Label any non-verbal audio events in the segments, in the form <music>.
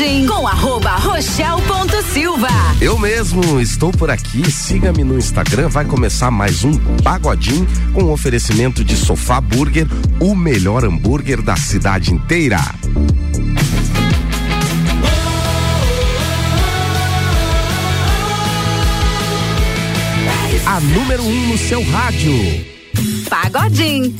Pagodinho com arroba rochel.silva. Eu mesmo estou por aqui, siga-me no Instagram, vai começar mais um Pagodinho com um oferecimento de Sofá Burger, o melhor hambúrguer da cidade inteira. A número 1 um no seu rádio. Pagodinho.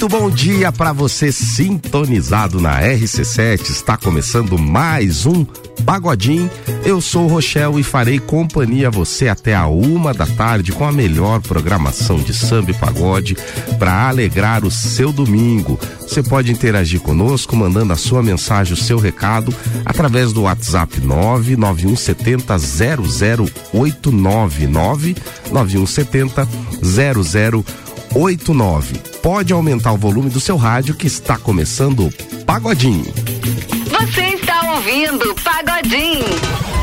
Muito bom dia para você sintonizado na RC7. Está começando mais um Pagodinho. Eu sou o Rochelle e farei companhia a você até a uma da tarde com a melhor programação de samba e pagode para alegrar o seu domingo. Você pode interagir conosco mandando a sua mensagem, o seu recado através do WhatsApp 99170 0089 99170 0089. Pode aumentar o volume do seu rádio que está começando Pagodinho. Você está ouvindo Pagodinho.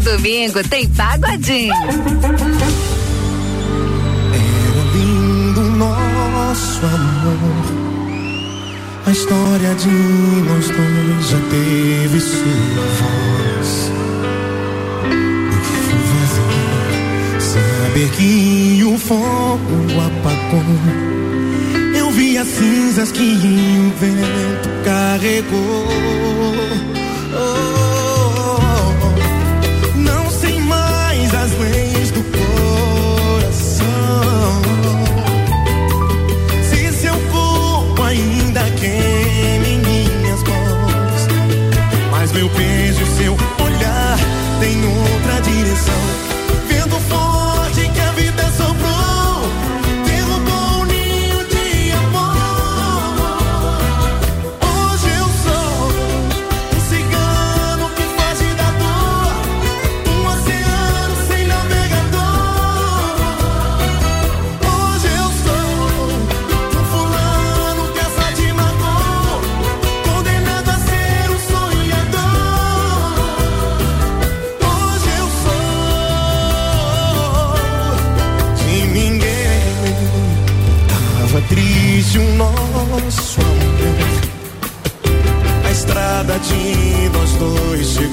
Domingo tem pagodinho. Era lindo nosso amor. A história de nós dois já teve sua voz. O que foi vazio, saber que o fogo apagou. Eu vi as cinzas que o vento carregou. De nós dois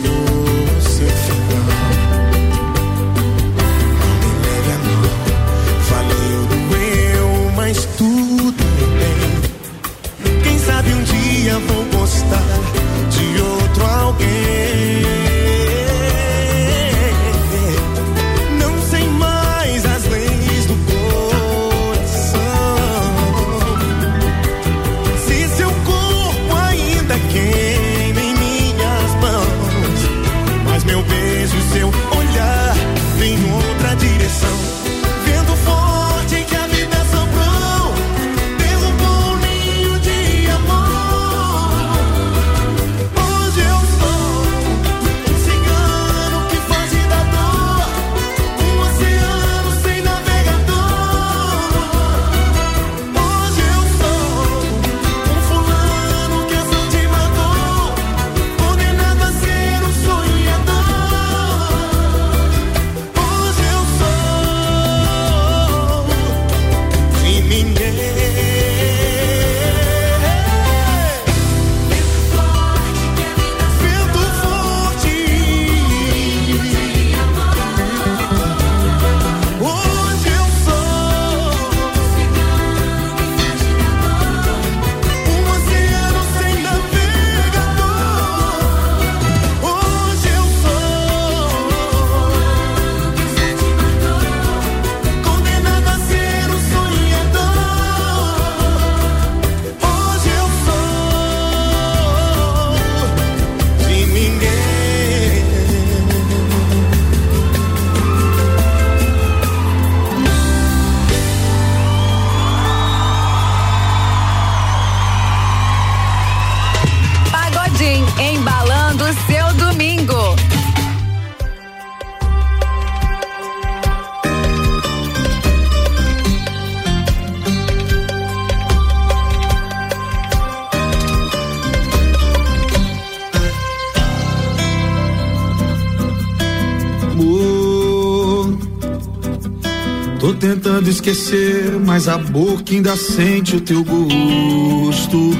tentando esquecer, mas a boca ainda sente o teu gosto.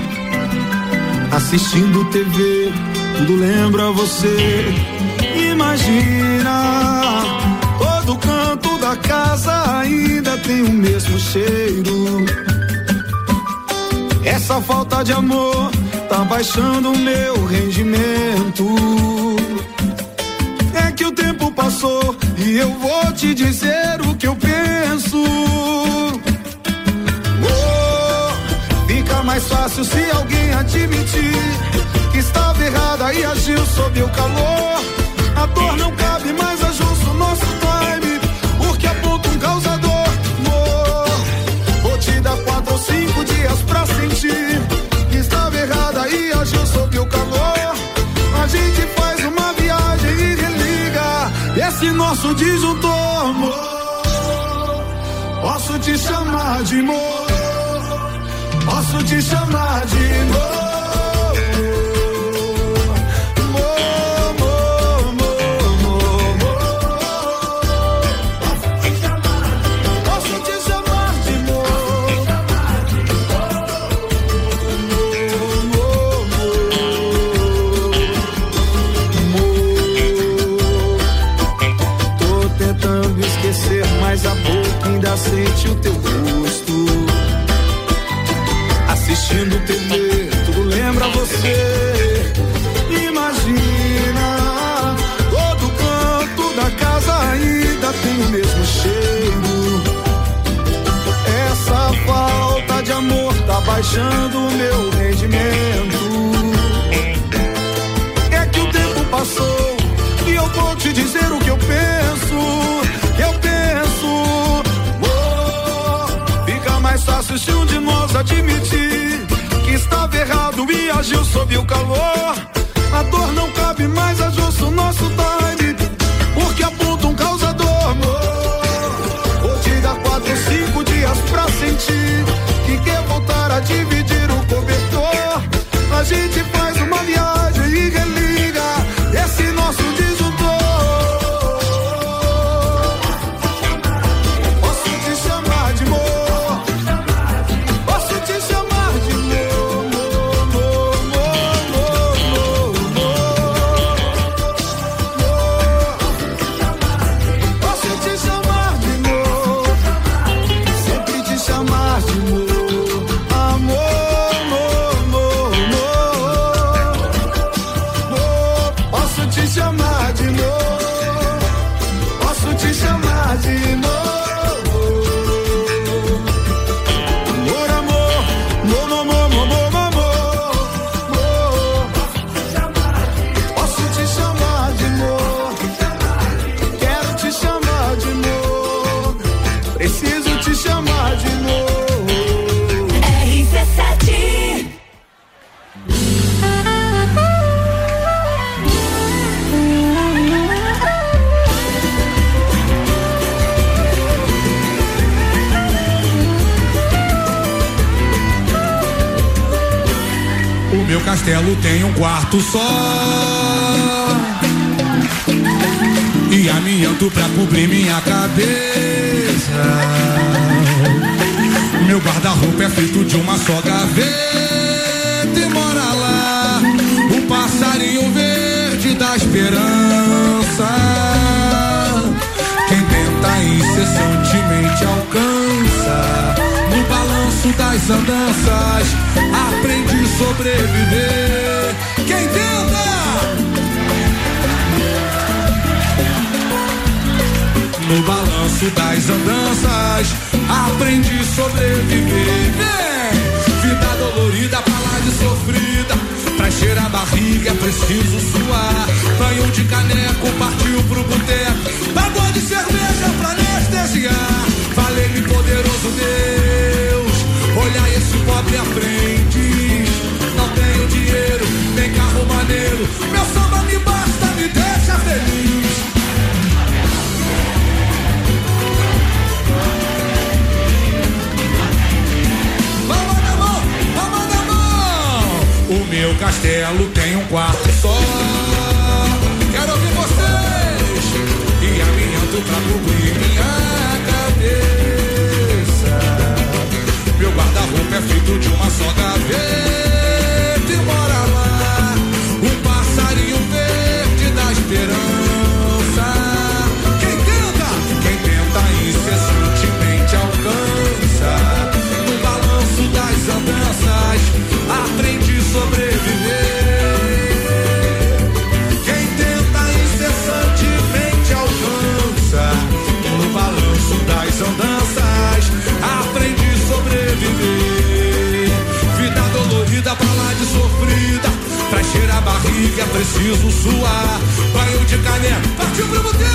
Assistindo TV, tudo lembra você. Imagina, todo canto da casa ainda tem o mesmo cheiro. Essa falta de amor tá baixando o meu rendimento. E eu vou te dizer o que eu penso. Oh, fica mais fácil se alguém admitir que estava errada e agiu sob o calor. A dor não cabe mais, ajusta o nosso time, porque aponta um causador. Vou te dar quatro ou cinco dias pra sentir que estava errada e agiu sob o calor. A gente faz esse nosso disjuntor. Amor, posso te chamar de amor, posso te chamar de amor. Sente o teu gosto. Assistindo TV, tudo lembra você. Imagina, todo canto da casa ainda tem o mesmo cheiro. Essa falta de amor tá baixando o meu rendimento. É que o tempo passou e eu vou te dizer o que eu penso. Se um de nós admitir que estava errado e agiu sob o calor. A dor não cabe mais, ajusta o nosso time, porque aponta um causador. amor. Vou te dar quatro cinco dias pra sentir que quer voltar a dividir o cobertor. A gente castelo tem um quarto só. E amianto pra cobrir minha cabeça. Meu guarda-roupa é feito de uma só gaveta e mora lá o passarinho verde da esperança. Quem tenta incessantemente alcança no balanço das andanças aprende a sobreviver. Quem tenta no balanço das andanças aprendi a sobreviver. Vem, vida dolorida, pra lá de sofrida. Pra cheirar a barriga é preciso suar. Banho de caneco, partiu pro boteco. Pagou de cerveja pra anestesiar. Falei-me poderoso Deus. Olha esse pobre aprendiz. Não tenho dinheiro, nem carro maneiro. Meu samba me basta, me deixa feliz. Palma na mão, palma na mão. O meu castelo tem um quarto só. Quero ouvir vocês. E a minha pra cobrir guarda-roupa é feito de uma só gaveta. E mora lá um passarinho verde da esperança. Quem tenta, quem tenta incessantemente alcança. No balanço das andanças, aprende a Pra cheirar a barriga preciso suar. Banho de caneco, partiu pro boteco.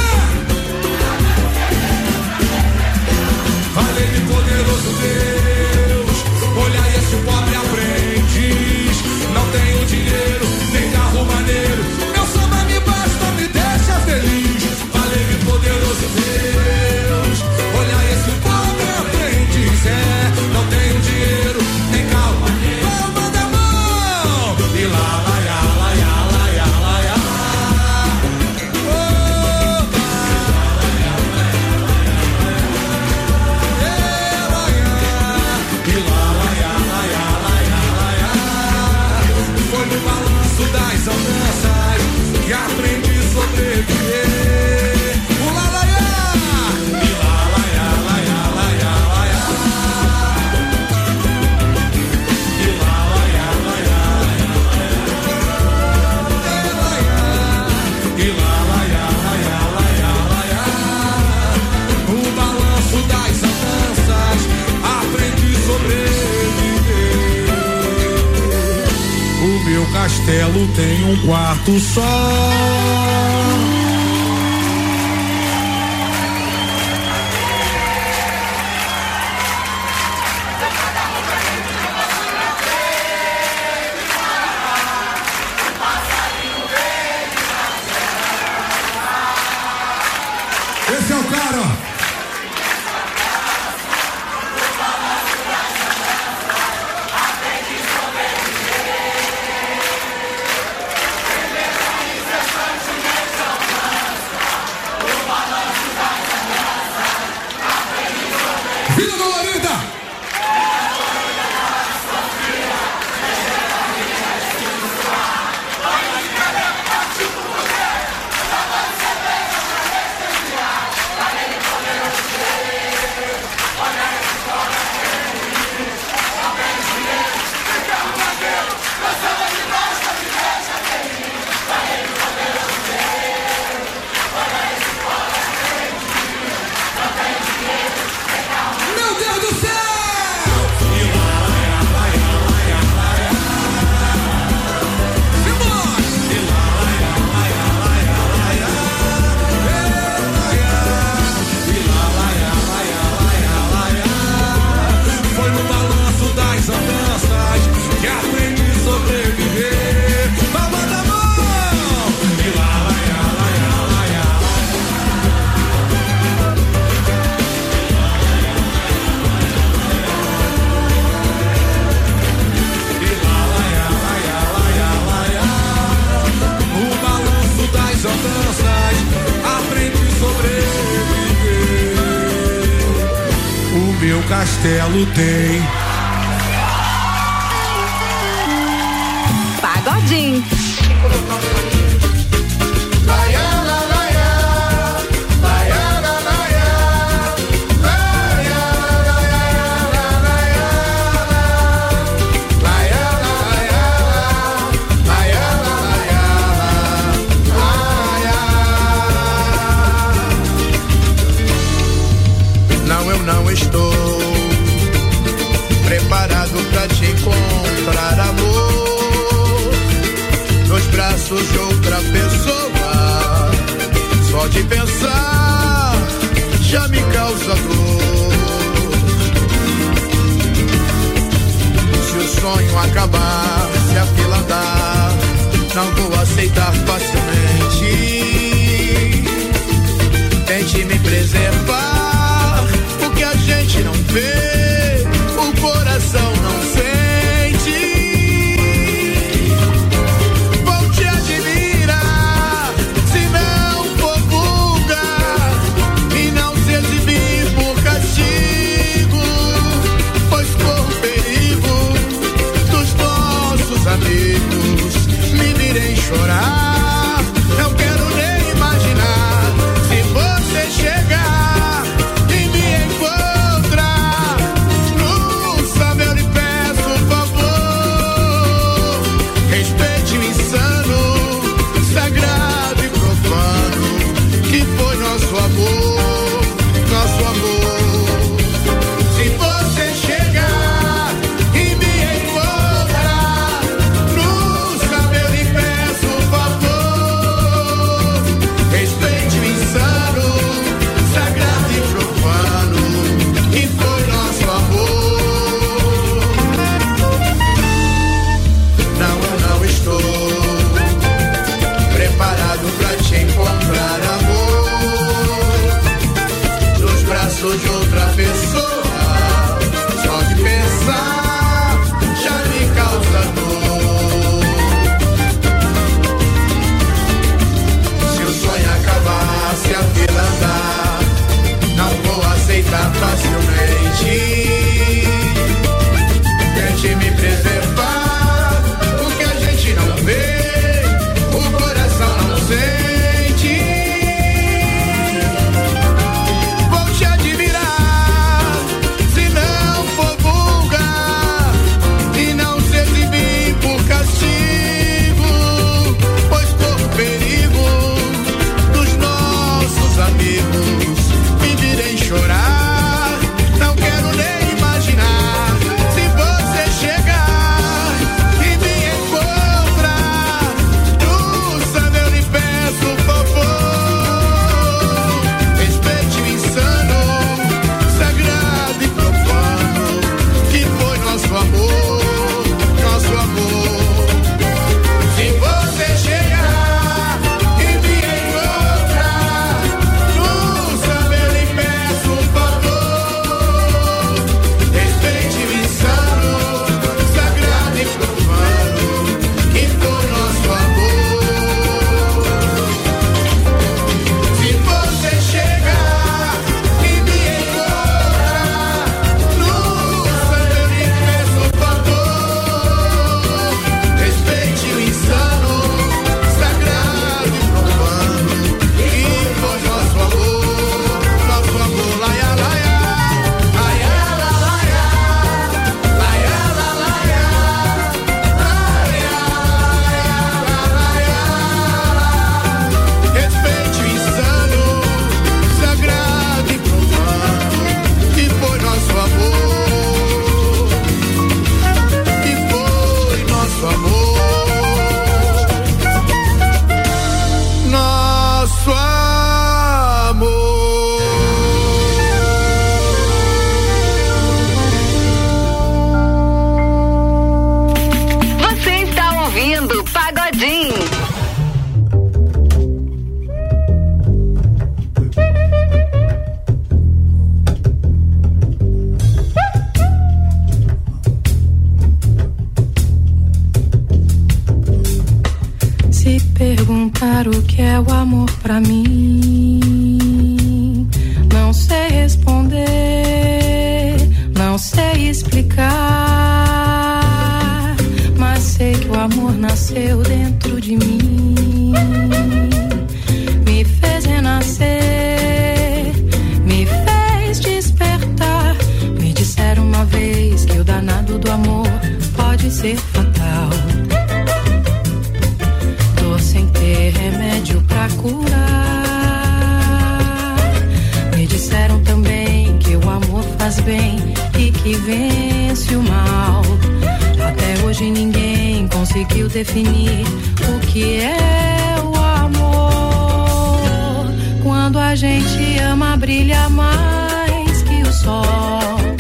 Falei-me poderoso Deus, olha esse pobre aprendiz. Não tenho dinheiro, nem carro maneiro. Castelo tem um quarto só. Definir o que é o amor. Quando a gente ama, brilha mais que o sol.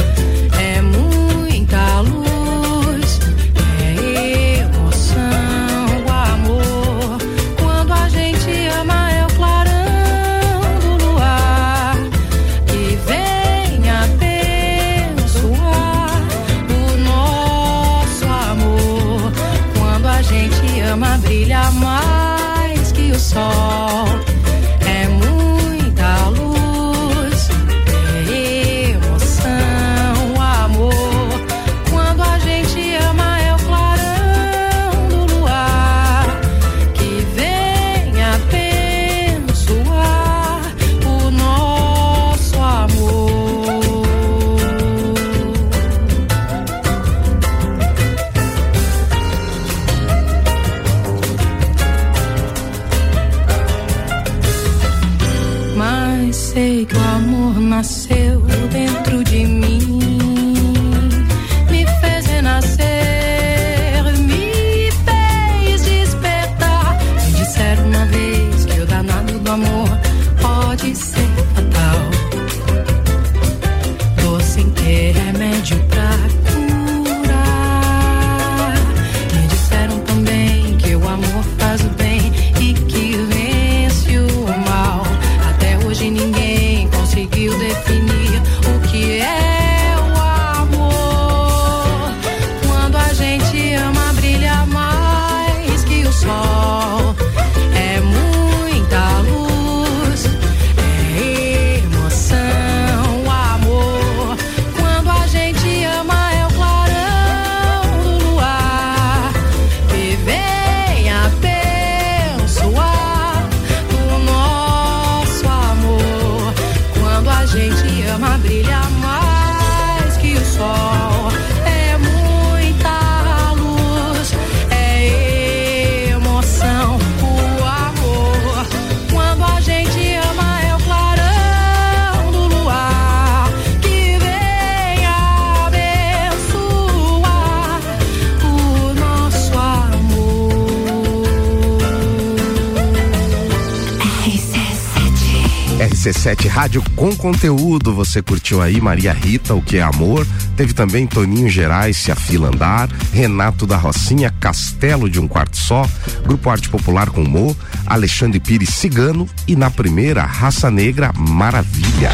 RC7 Rádio com conteúdo. Você curtiu aí Maria Rita, O que é Amor? Teve também Toninho Gerais, Se a Fila Andar, Renato da Rocinha, Castelo de um Quarto Só, Grupo Arte Popular com Mo, Alexandre Pires Cigano e na primeira, Raça Negra Maravilha.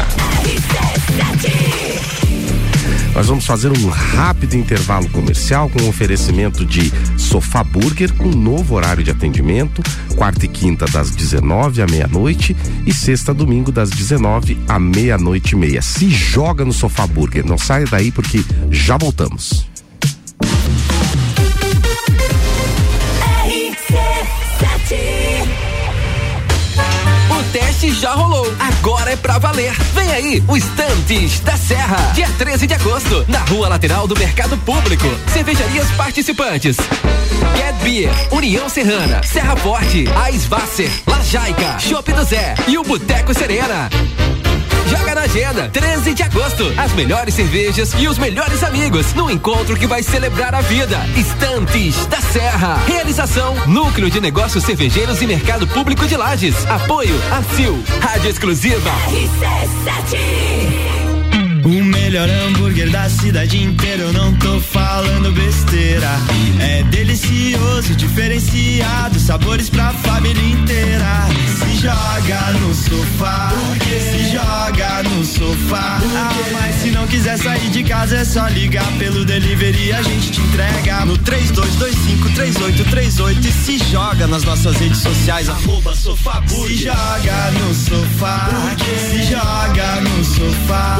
Nós vamos fazer um rápido intervalo comercial com um oferecimento de Sofá Burger com novo horário de atendimento, quarta e quinta das 19 à meia-noite e sexta domingo das 19 à meia-noite e meia. Se joga no Sofá Burger, não saia daí porque já voltamos. Teste já rolou, agora é pra valer. Vem aí, o Estantes da Serra, dia 13 de agosto, na rua lateral do Mercado Público. Cervejarias participantes: Get Beer, União Serrana, Serra Forte, Aisvasser, Lajaica, Chopp do Zé e o Boteco Serena. Joga na agenda, 13 de agosto. As melhores cervejas e os melhores amigos no encontro que vai celebrar a vida. Estantes da Serra. Realização: Núcleo de Negócios Cervejeiros e Mercado Público de Lages. Apoio: ACIL. Rádio Exclusiva. O melhor hambúrguer da cidade inteira, eu não tô falando besteira. É delicioso, diferenciado, sabores pra família inteira. Se joga no sofá, se joga no sofá. Ah, mas se não quiser sair de casa, é só ligar pelo delivery, a gente te entrega no 32253838 e se joga nas nossas redes sociais, arroba sofá Se joga no sofá, se joga no sofá.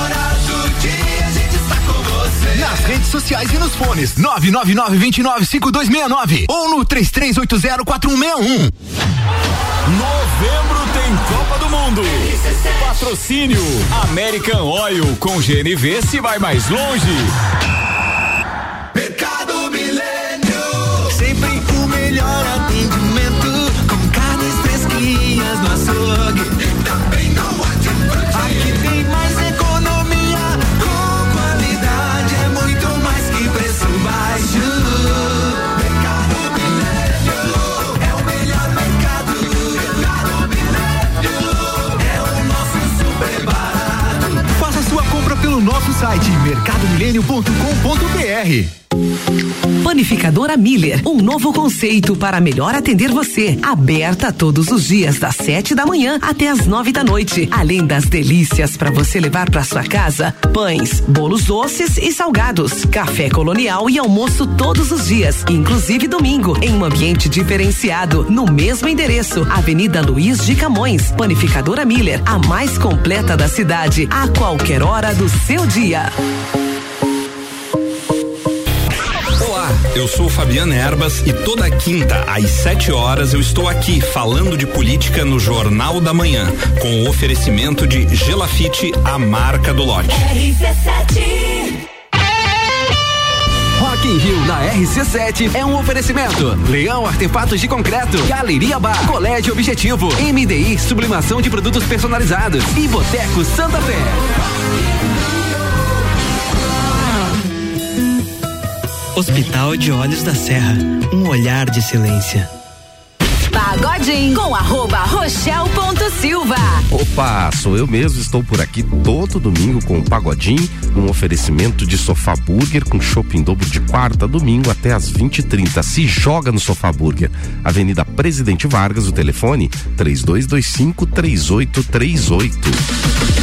Nas redes sociais e nos fones 999-295269 ou no 33804161. Novembro tem Copa do Mundo. Patrocínio American Oil com GNV se vai mais longe. Site mercadomilênio.com.br. Panificadora Miller, um novo conceito para melhor atender você. Aberta todos os dias das sete da manhã até as nove da noite. Além das delícias para você levar para sua casa, pães, bolos doces e salgados, café colonial e almoço todos os dias, inclusive domingo, em um ambiente diferenciado, no mesmo endereço, Avenida Luiz de Camões. Panificadora Miller, a mais completa da cidade, a qualquer hora do seu dia. Olá, eu sou Fabiana Erbas e toda quinta às 7 horas eu estou aqui falando de política no Jornal da Manhã, com o oferecimento de Gelafite, a marca do lote. Rock in Rio na RC7 é um oferecimento. Leão Artefatos de Concreto, Galeria Bar, Colégio Objetivo, MDI Sublimação de Produtos Personalizados e Boteco Santa Fé. Hospital de Olhos da Serra, um olhar de silêncio. Pagodinho com arroba Rochelle ponto Silva. Opa, sou eu mesmo, estou por aqui todo domingo com o Pagodinho, um oferecimento de Sofá Burger com shopping dobro de quarta a domingo até às 20h30. Se joga no Sofá Burger. Avenida Presidente Vargas, o telefone 3225 3838.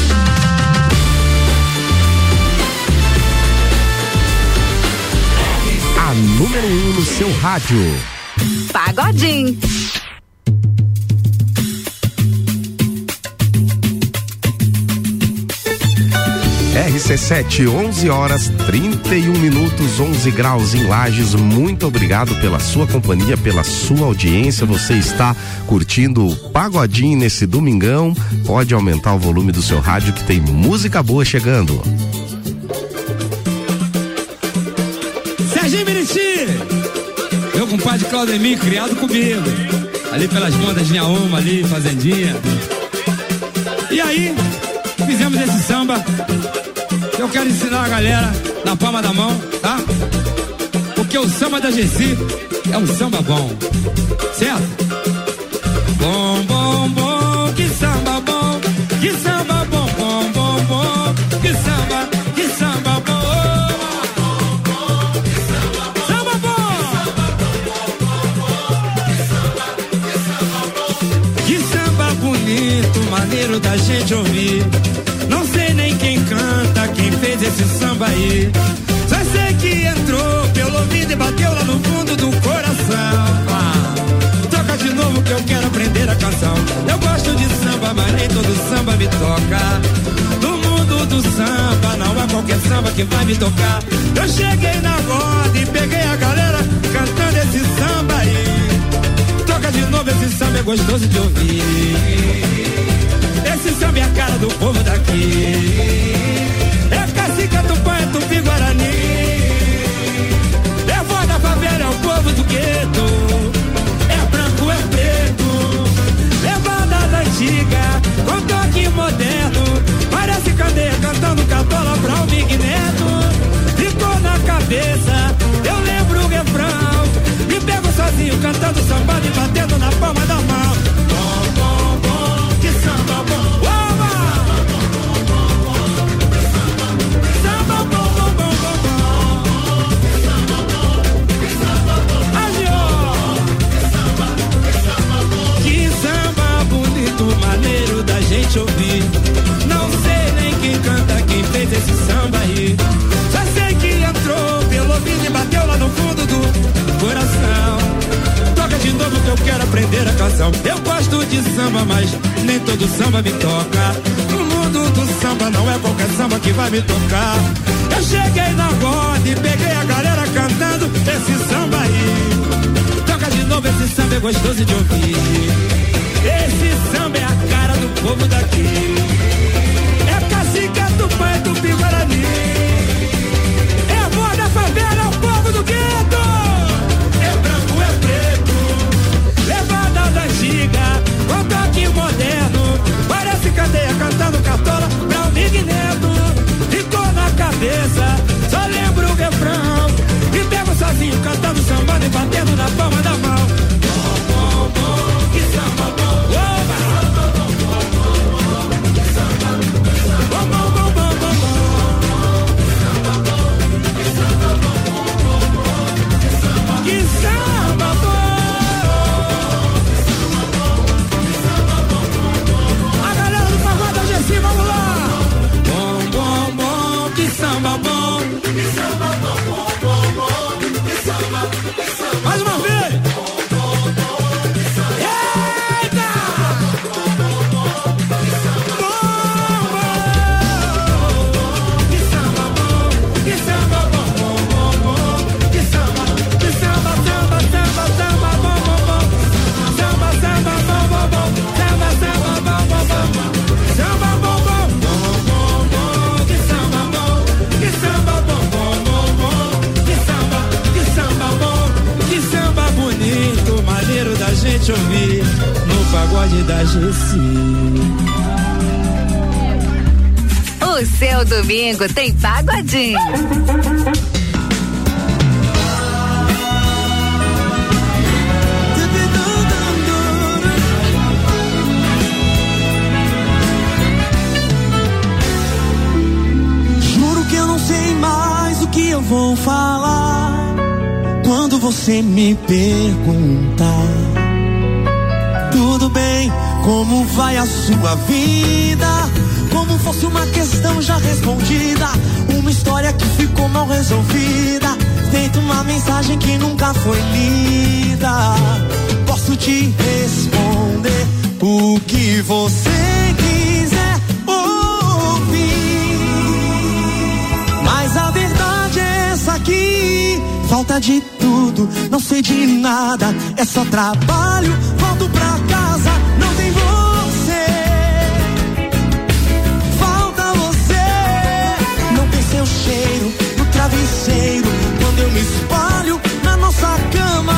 Número 1 um no seu rádio. Pagodinho. RC7, 11 horas 31 minutos, 11 graus em Lages. Muito obrigado pela sua companhia, pela sua audiência. Você está curtindo o Pagodinho nesse domingão. Pode aumentar o volume do seu rádio que tem música boa chegando. Compadre Claudemir, criado comigo, ali pelas mondas de Inhaúma, ali, fazendinha. E aí, fizemos esse samba. Eu quero ensinar a galera na palma da mão, tá? Porque o samba da Gessi é um samba bom, certo? Bom, bom, bom, que samba bom, que samba ouvir. Não sei nem quem canta, quem fez esse samba aí. Só sei que entrou pelo ouvido e bateu lá no fundo do coração. Ah, toca de novo que eu quero aprender a canção. Eu gosto de samba, mas nem todo samba me toca. No mundo do samba, não há qualquer samba que vai me tocar. Eu cheguei na roda e peguei a galera cantando esse samba aí. Toca de novo esse samba, é gostoso de ouvir. Samba é a cara do povo daqui. É cacica, tupã, é tupi, guarani. É voz da favela, é o povo do gueto. É branco, é preto. Levada da antiga, com toque moderno. Parece cadeia cantando catola pra o Big Neto. Ficou na cabeça, eu lembro o refrão. Me pego sozinho cantando samba e batendo na palma da mão. Bom, bom, bom, que samba gente ouvir. Não sei nem quem canta, quem fez esse samba aí. Só sei que entrou pelo ouvido e bateu lá no fundo do coração. Toca de novo que eu quero aprender a canção. Eu gosto de samba, mas nem todo samba me toca. No mundo do samba não é qualquer samba que vai me tocar. Eu cheguei na roda e peguei a galera cantando esse samba aí. Toca de novo esse samba é gostoso de ouvir. Esse samba é a cara povo daqui. É cacique, é do pai do Guarani. É a voz da favela, é o povo do gueto. É branco, é preto. Levada da antiga, com toque moderno. Parece cadeia cantando cartola pra um Neto. Ficou na cabeça, só lembro o refrão. E pego sozinho cantando samba e batendo na palma da mão. Domingo tem pagodinho. Juro que eu não sei mais o que eu vou falar quando você me perguntar. Tudo bem, como vai a sua vida? Como fosse uma questão já respondida, uma história que ficou mal resolvida, feito uma mensagem que nunca foi lida. Posso te responder o que você quiser ouvir. Mas a verdade é essa aqui. Falta de tudo, não sei de nada. É só trabalho, volto pra cheiro no travesseiro. Quando eu me espalho na nossa cama,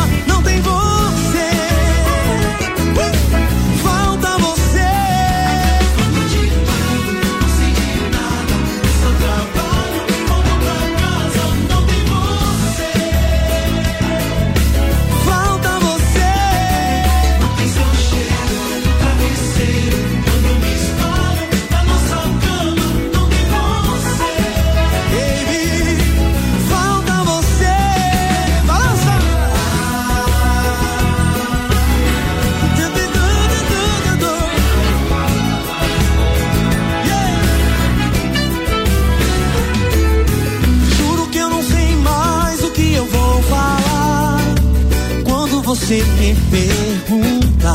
você me perguntar.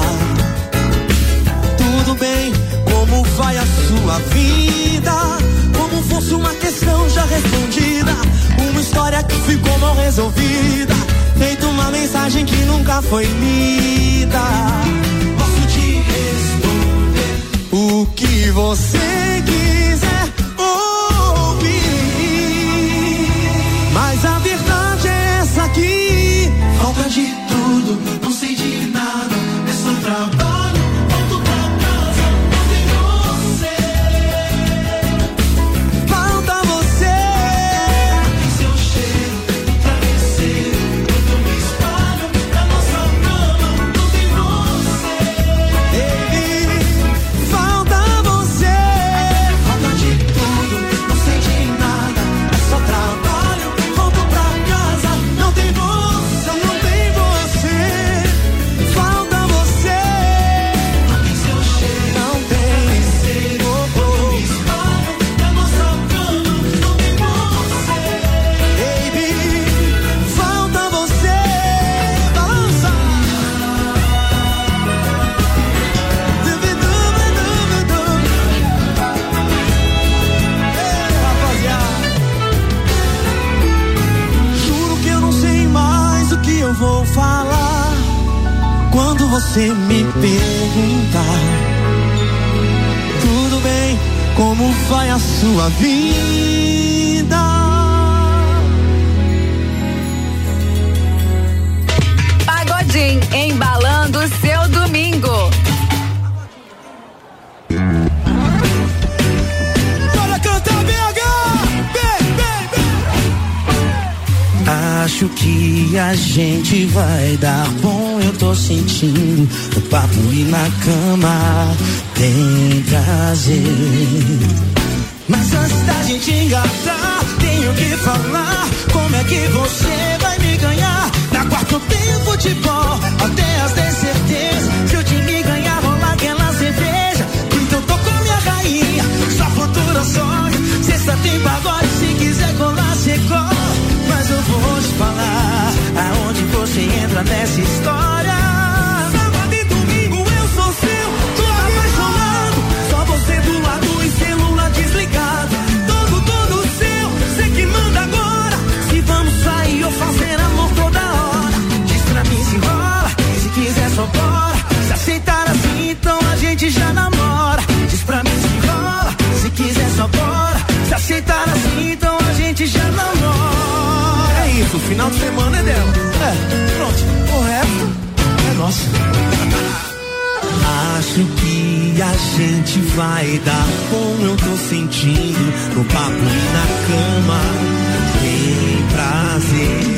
Tudo bem, como vai a sua vida? Como fosse uma questão já respondida, uma história que ficou mal resolvida, feito uma mensagem que nunca foi lida. Posso te responder o que você quiser ouvir. Mas a verdade é essa aqui. Falta de tudo, você me perguntar, tudo bem, como vai a sua vida? Pagodinho, embalando o seu domingo. Bora cantar BH! Acho que a gente vai dar no papo e na cama tem prazer. Mas antes da gente engatar, tenho que falar como é que você vai me ganhar. Na quarta eu tenho futebol, até as 10 certeza. Se eu te me ganhar, rolar aquela cerveja. Então tô com minha rainha, sua futura sogra. Sexta tem pagode, se quiser colar, cê cola. Mas eu vou te falar aonde você entra nessa história. Gente já namora. Diz pra mim se rola, se quiser só bora. Se aceitar assim, então a gente já namora. É isso, o final de semana é dela. É, pronto. O resto é nosso. <laughs> Acho que a gente vai dar bom, eu tô sentindo no papo e na cama. Tem prazer.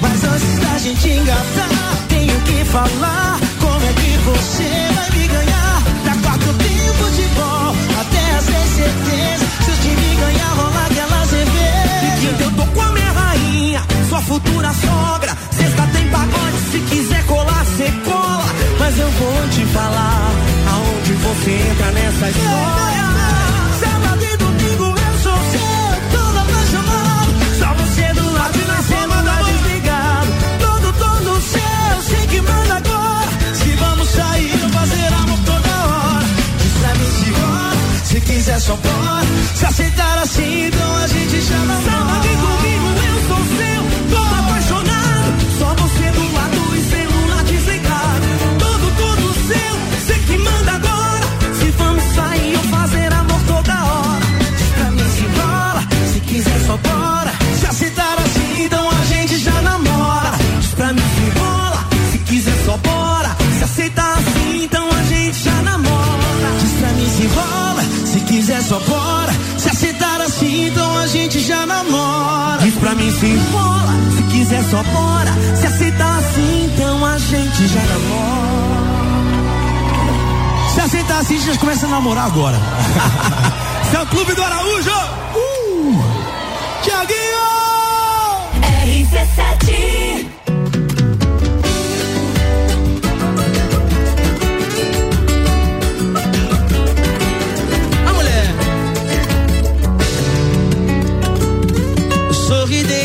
Mas antes da gente engatar, tenho que falar como é que você vai me ganhar. Da quarta eu tenho futebol, até as 10 certeza. Se eu te me ganhar, rolar aquela cerveja. Eu tô com a minha rainha, sua futura sogra. Sexta tem pagode, se quiser colar, cê cola. Mas eu vou te falar aonde você entra nessa história. Se quiser bora. Se aceitar assim, então a gente já não Sábado e domingo eu sou seu, todo apaixonado. Só você do lado só bora. Se aceitar assim, então a gente já namora. Diz pra mim se rola, se quiser só bora. Se aceitar assim, então a gente já namora. Se aceitar assim, a gente começa a namorar agora. Esse é o Clube do Araújo! Uh! Tiaguinho! RC7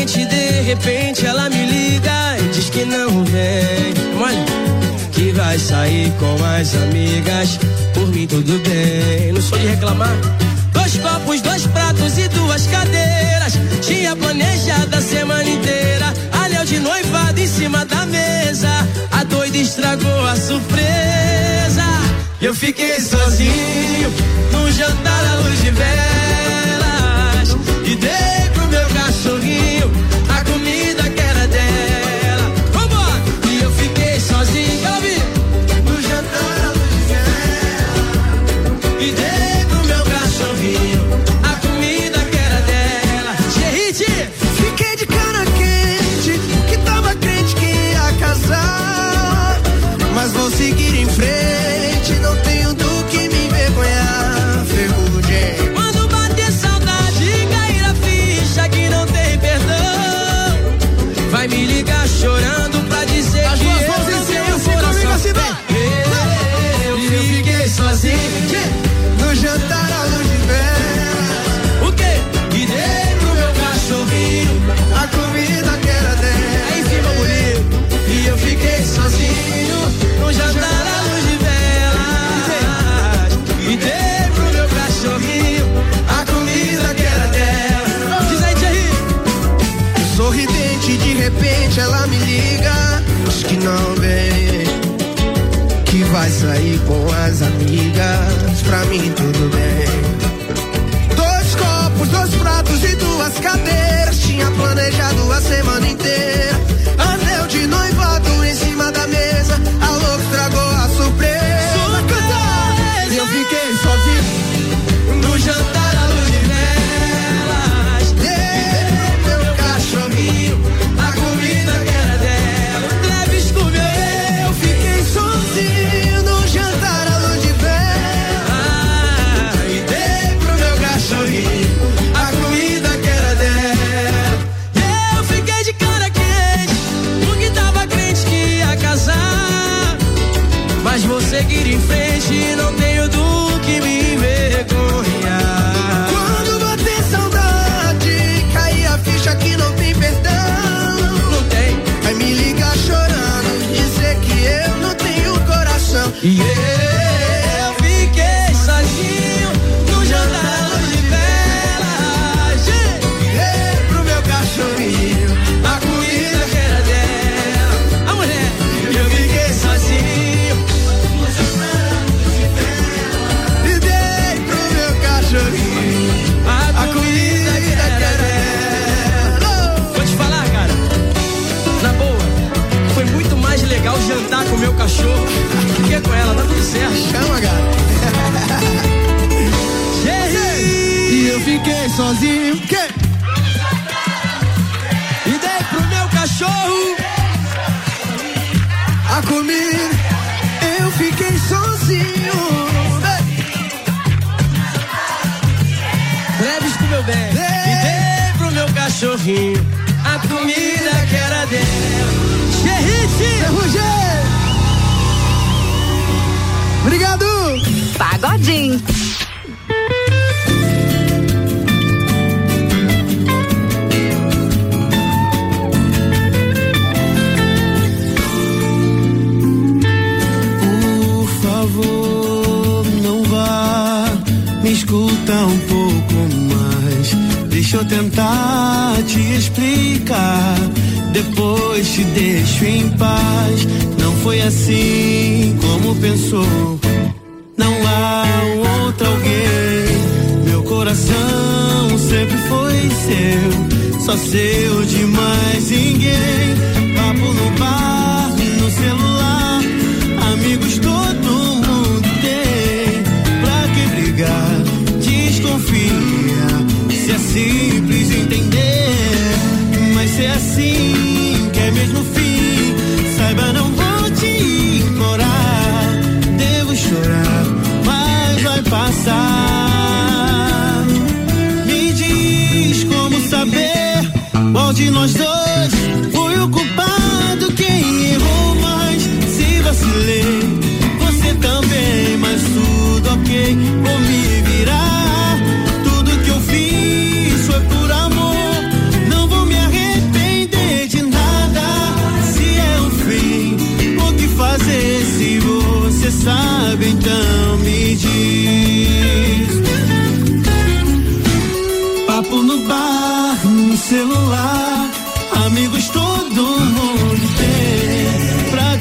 De repente ela me liga e diz que não vem. Olha, que vai sair com as amigas. Por mim tudo bem, não sou de reclamar. Dois copos, dois pratos e duas cadeiras. Tinha planejado a semana inteira. Anel de noivado em cima da mesa. A doida estragou a surpresa. Eu fiquei sozinho num jantar à luz de velas. amigas pra mim. comer, eu fiquei sozinho. Leves pro meu bem e dei pro meu cachorrinho a comida que era dele. Xerrite! Rogério! Obrigado! Pagodinho eu tentar te explicar, depois te deixo em paz. Não foi assim como pensou. Não há outro alguém. Meu coração sempre foi seu, só seu de mais ninguém de nós dois foi o culpado quem errou mais. Se vacilei, você também, mas tudo ok. Vou me virar. Tudo que eu fiz foi por amor. Não vou me arrepender de nada. Se é o fim, o que fazer se você sabe? Então me diz. Papo no bar, no celular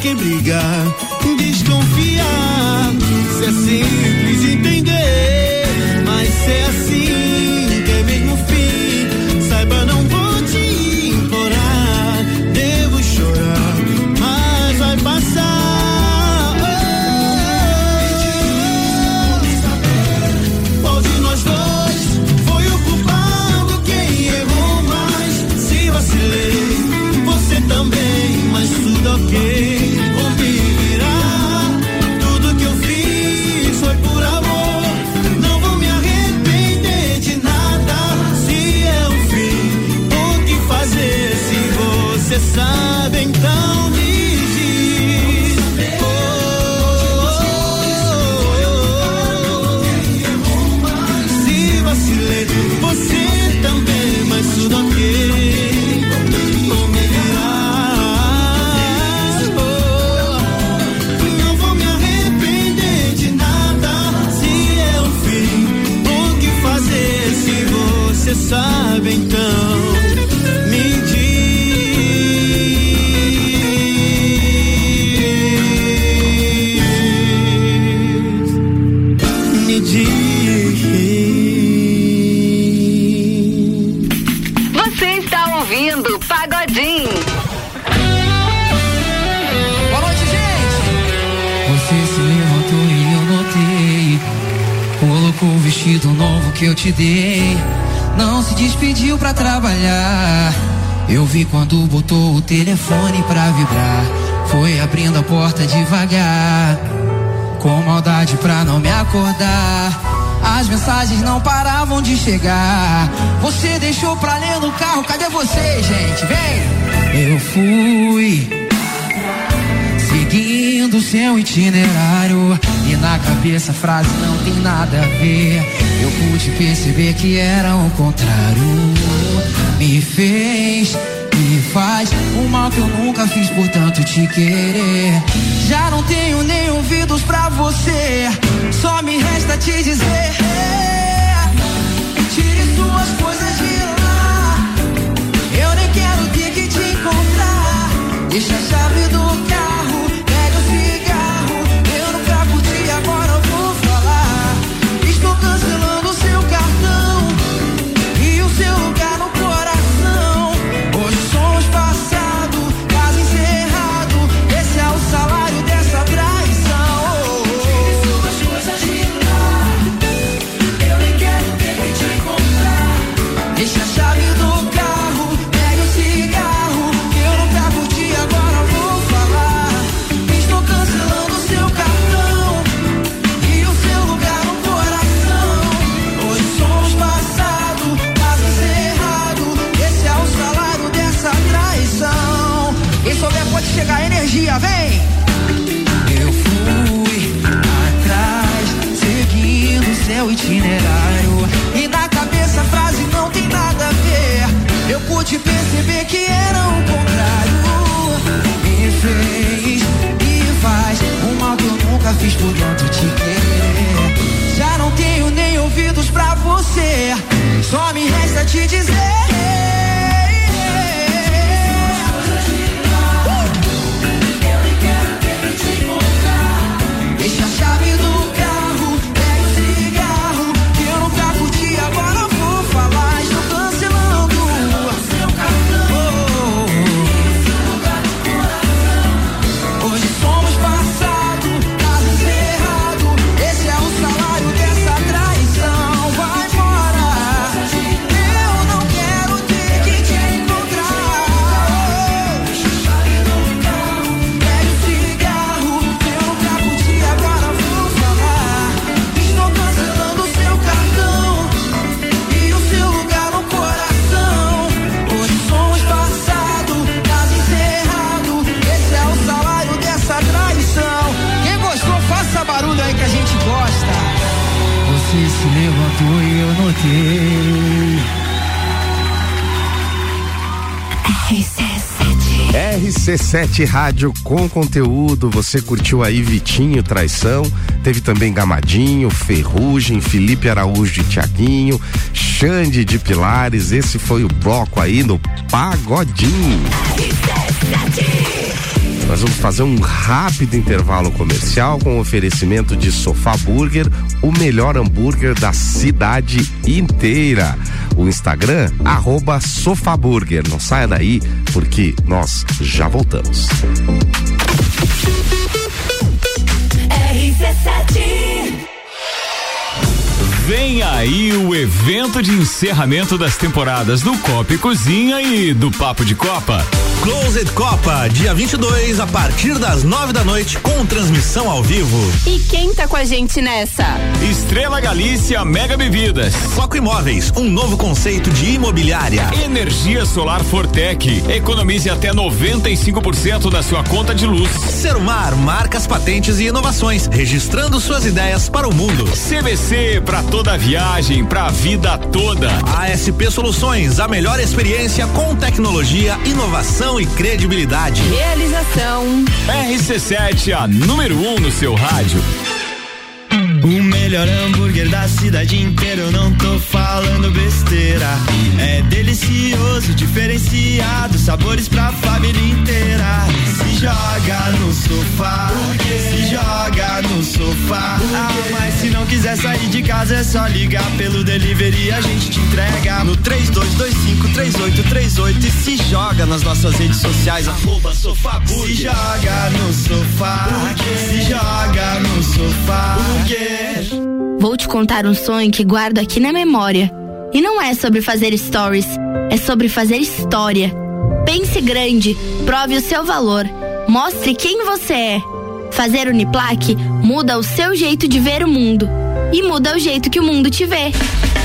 quem briga! Te dei. Não se despediu pra trabalhar. Eu vi quando botou o telefone pra vibrar. Foi abrindo a porta devagar. Com maldade pra não me acordar. As mensagens não paravam de chegar. Você deixou pra ler no carro. Cadê você, gente? Vem! Eu fui seu itinerário. E na cabeça a frase não tem nada a ver. Eu pude perceber que era o contrário. Me fez, me faz o mal que eu nunca fiz, portanto te querer. Já não tenho nem ouvidos pra você. Só me resta te dizer. Tire suas coisas de lá. Eu nem quero ter que te encontrar. Deixa a chave do RC7 Rádio com conteúdo. Você curtiu aí Vitinho Traição. Teve também Gamadinho, Ferrugem, Felipe Araújo de Tiaguinho, Xande de Pilares. Esse foi o bloco aí no Pagodinho. Nós vamos fazer um rápido intervalo comercial com oferecimento de Sofá Burger, o melhor hambúrguer da cidade inteira. O Instagram, arroba Sofaburger. Não saia daí, porque nós já voltamos. RC7 Vem aí o evento de encerramento das temporadas do Copa e Cozinha e do Papo de Copa. Closed Copa, dia 22, a partir das nove da noite, com transmissão ao vivo. E quem tá com a gente nessa? Estrela Galícia Mega Bebidas. Foco Imóveis, um novo conceito de imobiliária. Energia Solar Fortec. Economize até 95% da sua conta de luz. Serumar, marcas, patentes e inovações, registrando suas ideias para o mundo. CVC para toda viagem, pra vida toda. ASP Soluções, a melhor experiência com tecnologia, inovação e credibilidade. Realização. RC7, a número 1 um no seu rádio. O melhor hambúrguer da cidade inteira, eu não tô falando besteira. É delicioso, diferenciado, sabores pra família inteira. Se joga no sofá, se joga no sofá. Ah, mas se não quiser sair de casa, é só ligar pelo delivery, a gente te entrega no 32253838 e se joga nas nossas redes sociais, arroba sofá. Se joga no sofá, se joga no sofá. Vou te contar um sonho que guardo aqui na memória. E não é sobre fazer stories, é sobre fazer história. Pense grande, prove o seu valor, mostre quem você é. Fazer Uniplaque muda o seu jeito de ver o mundo e muda o jeito que o mundo te vê.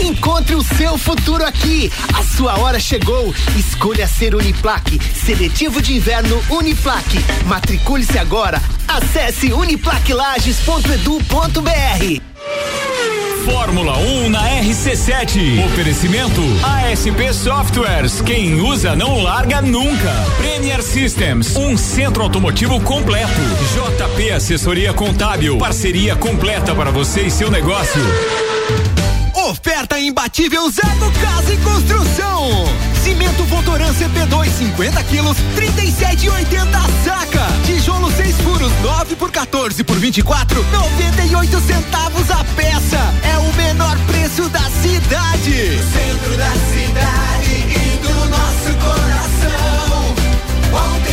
Encontre o seu futuro aqui. A sua hora chegou. Escolha ser Uniplaque. Seletivo de inverno Uniplaque. Matricule-se agora. Acesse uniplaquelages.edu.br. Fórmula 1 na RC7. Oferecimento ASP Softwares. Quem usa não larga nunca. Premier Systems, um centro automotivo completo. JP Assessoria Contábil, parceria completa para você e seu negócio. Oferta imbatível Zago Casa e Construção. Cimento Votoran CP2 50 quilos, 37,80 saca. Tijolo 6 furos, 9 por 14 por 24, 98 centavos a peça. É o menor preço da cidade. Centro da cidade e do nosso coração. Ontem,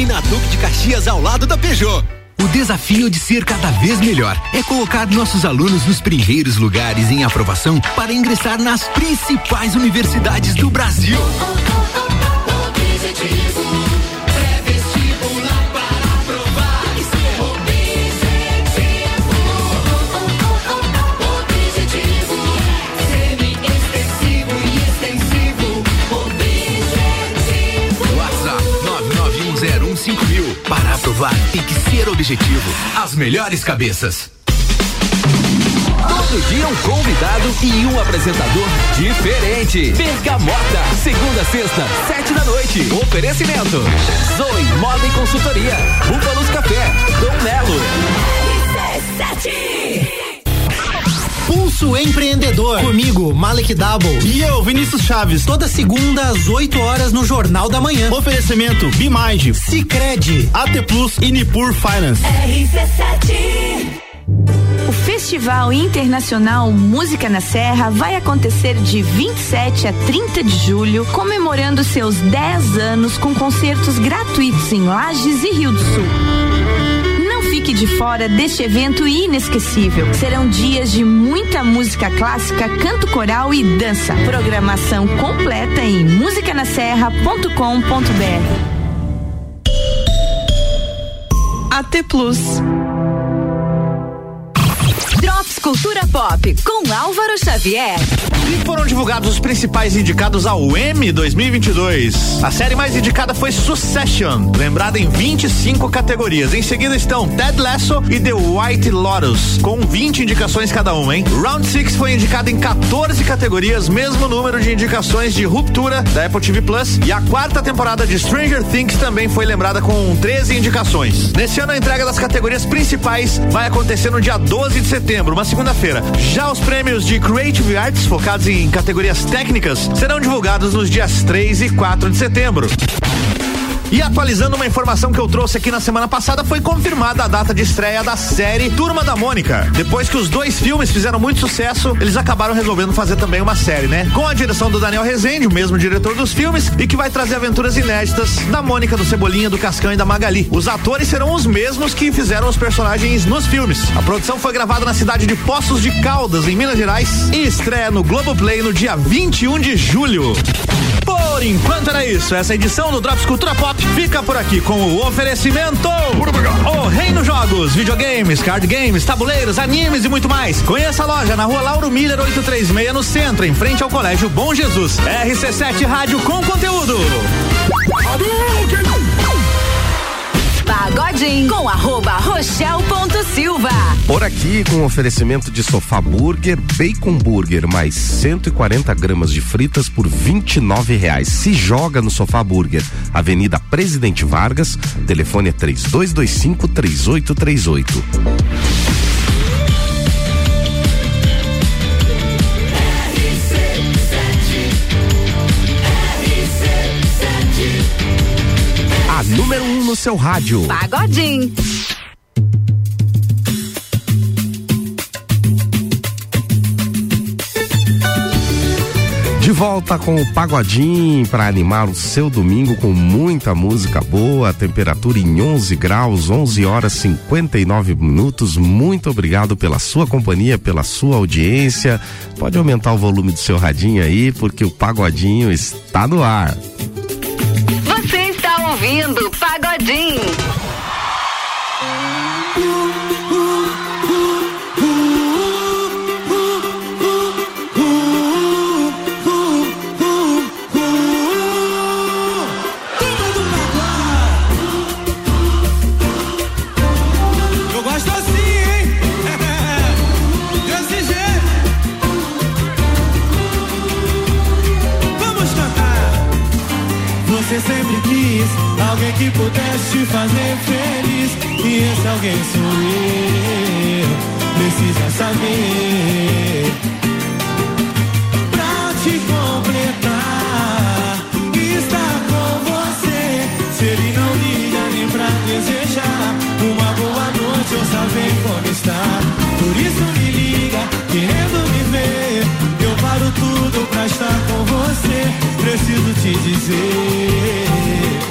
e na Duque de Caxias, ao lado da Peugeot. O desafio de ser cada vez melhor é colocar nossos alunos nos primeiros lugares em aprovação para ingressar nas principais universidades do Brasil. Objetivo é Para aprovar tem que ser objetivo. As melhores cabeças. Todo dia um convidado e um apresentador diferente. Bergamota, segunda, a sexta, sete da noite. Oferecimento. Zoe Moda e Consultoria. Búfalos Café. Dom Melo. Pulso Empreendedor. Comigo, Malek Double. E eu, Vinícius Chaves. Toda segunda às 8 horas no Jornal da Manhã. Oferecimento Bimage, Cicred, AT Plus e Nipur Finance. O Festival Internacional Música na Serra vai acontecer de 27 a 30 de julho, comemorando seus 10 anos com concertos gratuitos em Lages e Rio do Sul. Fique de fora deste evento inesquecível. Serão dias de muita música clássica, canto coral e dança. Programação completa em musicanaserra.com.br. AT Plus. Drops Cultura Pop com Álvaro Xavier. E foram divulgados os principais indicados ao M 2022. A série mais indicada foi Succession, lembrada em 25 categorias. Em seguida estão Ted Lasso e The White Lotus, com 20 indicações cada um, hein? Round 6 foi indicado em 14 categorias, mesmo número de indicações de Ruptura da Apple TV Plus. E a quarta temporada de Stranger Things também foi lembrada com 13 indicações. Nesse ano, a entrega das categorias principais vai acontecer no dia 12 de setembro, uma segunda-feira. Já os prêmios de Creative Arts, focados em categorias técnicas, serão divulgados nos dias 3 e 4 de setembro. E atualizando uma informação que eu trouxe aqui na semana passada, foi confirmada a data de estreia da série Turma da Mônica. Depois que os dois filmes fizeram muito sucesso, eles acabaram resolvendo fazer também uma série, né? Com a direção do Daniel Rezende, o mesmo diretor dos filmes, e que vai trazer aventuras inéditas da Mônica, do Cebolinha, do Cascão e da Magali. Os atores serão os mesmos que fizeram os personagens nos filmes. A produção foi gravada na cidade de Poços de Caldas, em Minas Gerais, e estreia no Globoplay no dia 21 de julho. Por enquanto era isso. Essa edição do Drops Cultura Pop fica por aqui com o oferecimento. O Reino Jogos, videogames, card games, tabuleiros, animes e muito mais. Conheça a loja na rua Lauro Miller 836 no centro, em frente ao Colégio Bom Jesus. RC7 Rádio com conteúdo. Pagodinho com arroba rochel.silva. Por aqui, com oferecimento de sofá burger, bacon burger, mais 140 gramas de fritas por 29 reais. Se joga no sofá burger, Avenida Presidente Vargas, telefone é 3225 3838. A número 1 um no seu rádio. Pagodinho. De volta com o Pagodinho para animar o seu domingo com muita música boa, temperatura em 11 graus, 11 horas 59 minutos. Muito obrigado pela sua companhia, pela sua audiência. Pode aumentar o volume do seu radinho aí, porque o Pagodinho está no ar. Você está ouvindo Pagodinho Jim. alguém que pudesse fazer feliz. E esse alguém sou eu, precisa saber. Pra te completar, Está com você. Se ele não liga nem pra desejar uma boa noite ou saber como está. Por isso me liga, querendo me ver. Eu paro tudo pra estar com você. Preciso te dizer.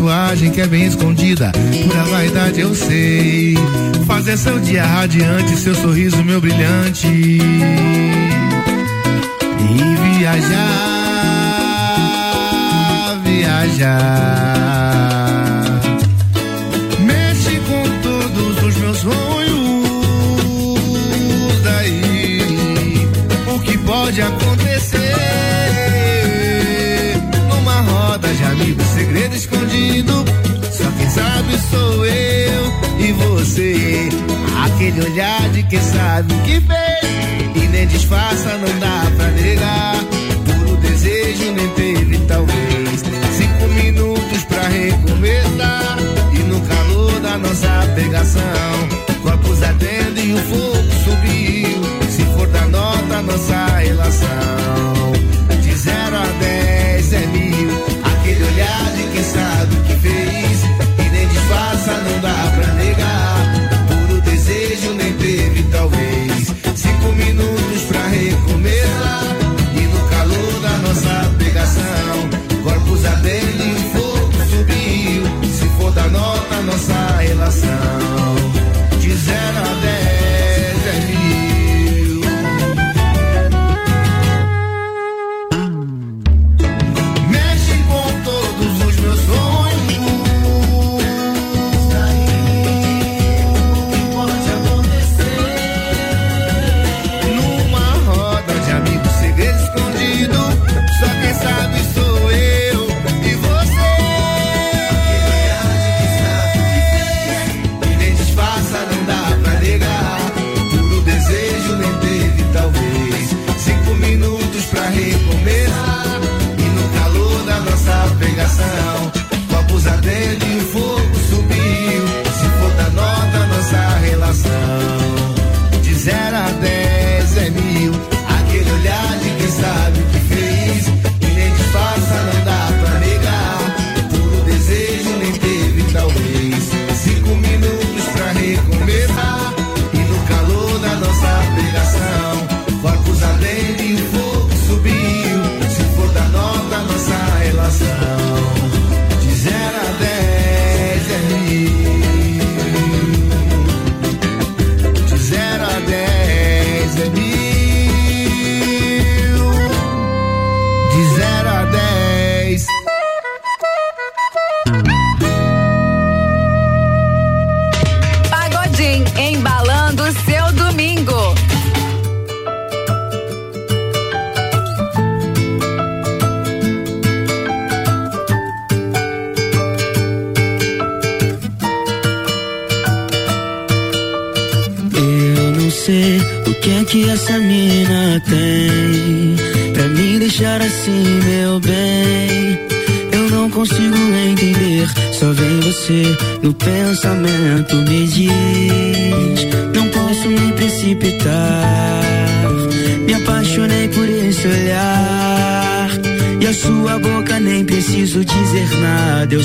tatuagem que é bem escondida. Pura vaidade eu sei. Fazer seu dia radiante, seu sorriso meu brilhante. E viajar, viajar você. Aquele olhar de quem sabe o que fez. E nem disfarça, não dá pra negar. Puro desejo nem teve, talvez. Cinco minutos pra recomeçar. E no calor da nossa pegação, corpos ardendo e o fogo subiu. Se for da nota, nossa relação.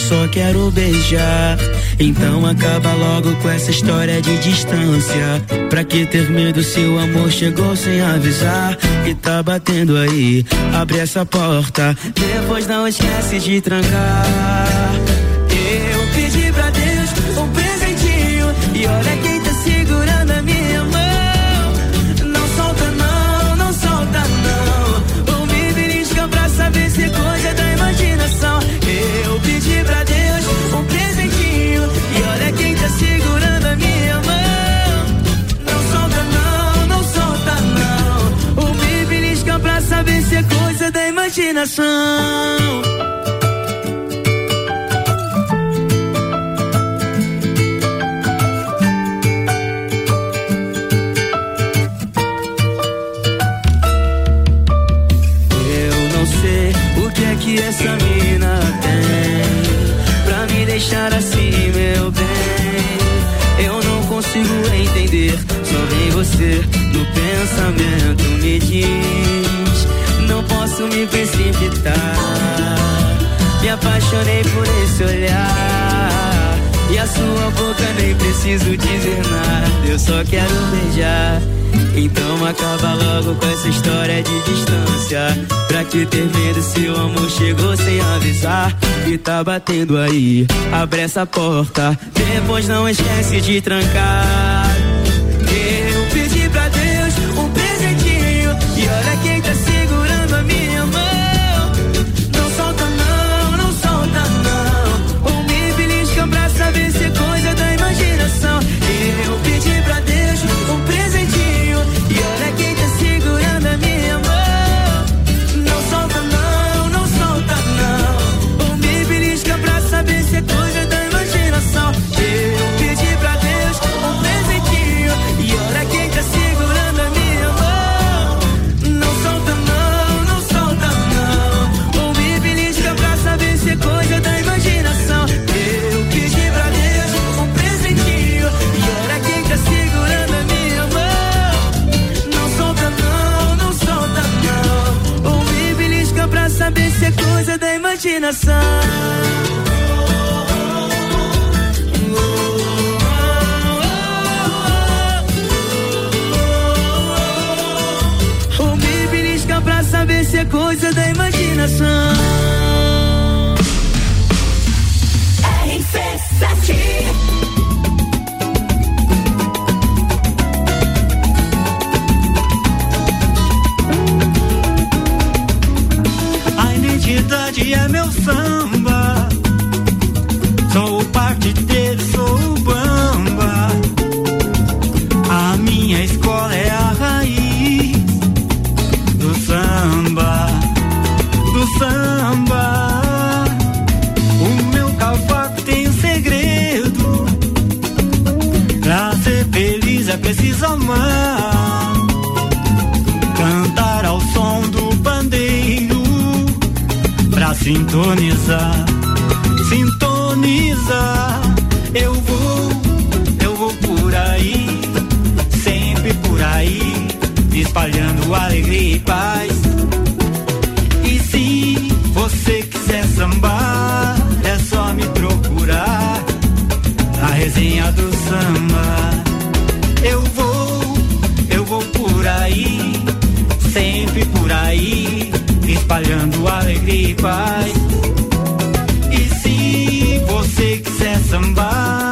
só quero beijar. Então acaba logo com essa história de distância. Pra que ter medo se o amor chegou sem avisar? E tá batendo aí, abre essa porta. Depois não esquece de trancar. imaginação. Então acaba logo com essa história de distância. Pra que ter medo se o amor chegou sem avisar? E tá batendo aí, abre essa porta. Depois não esquece de trancar. imaginação. É saber se é coisa da imaginação. Cantar ao som do pandeiro pra sintonizar, sintonizar. Eu vou, eu vou por aí, sempre por aí, espalhando alegria e paz. E se você quiser sambar, é só me procurar. A resenha do samba espalhando alegria e paz. E se você quiser sambar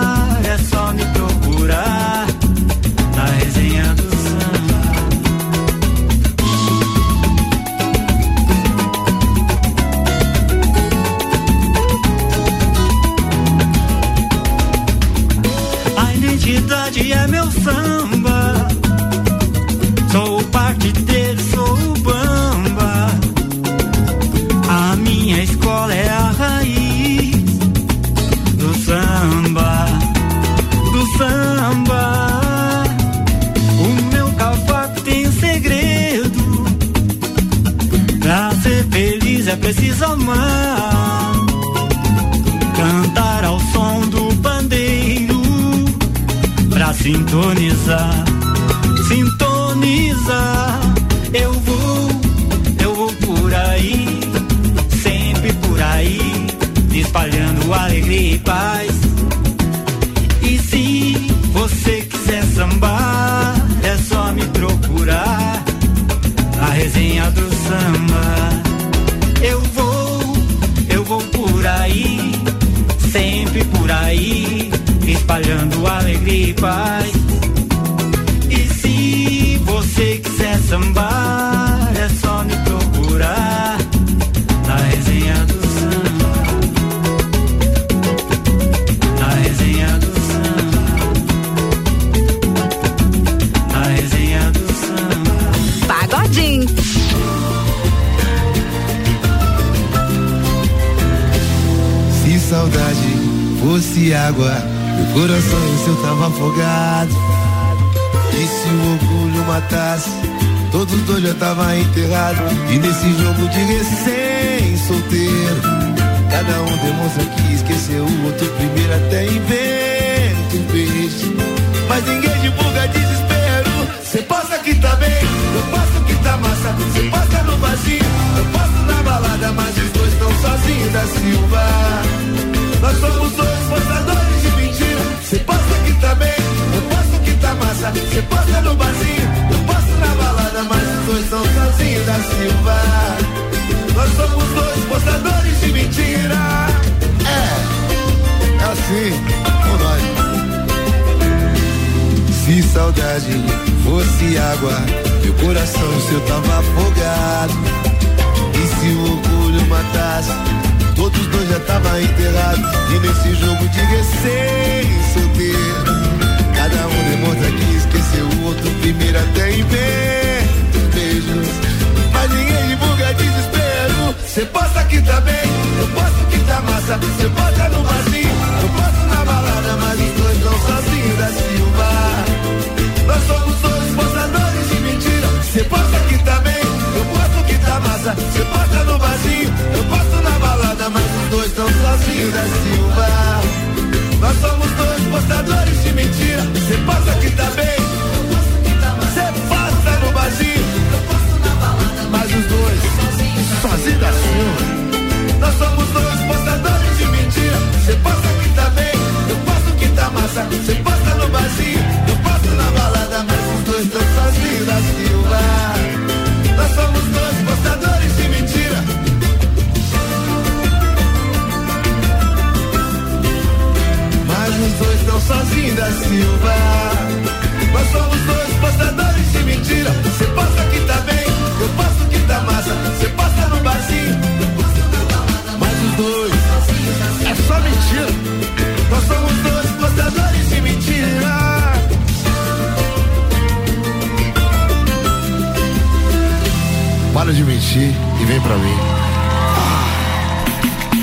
Para de mentir e vem pra mim.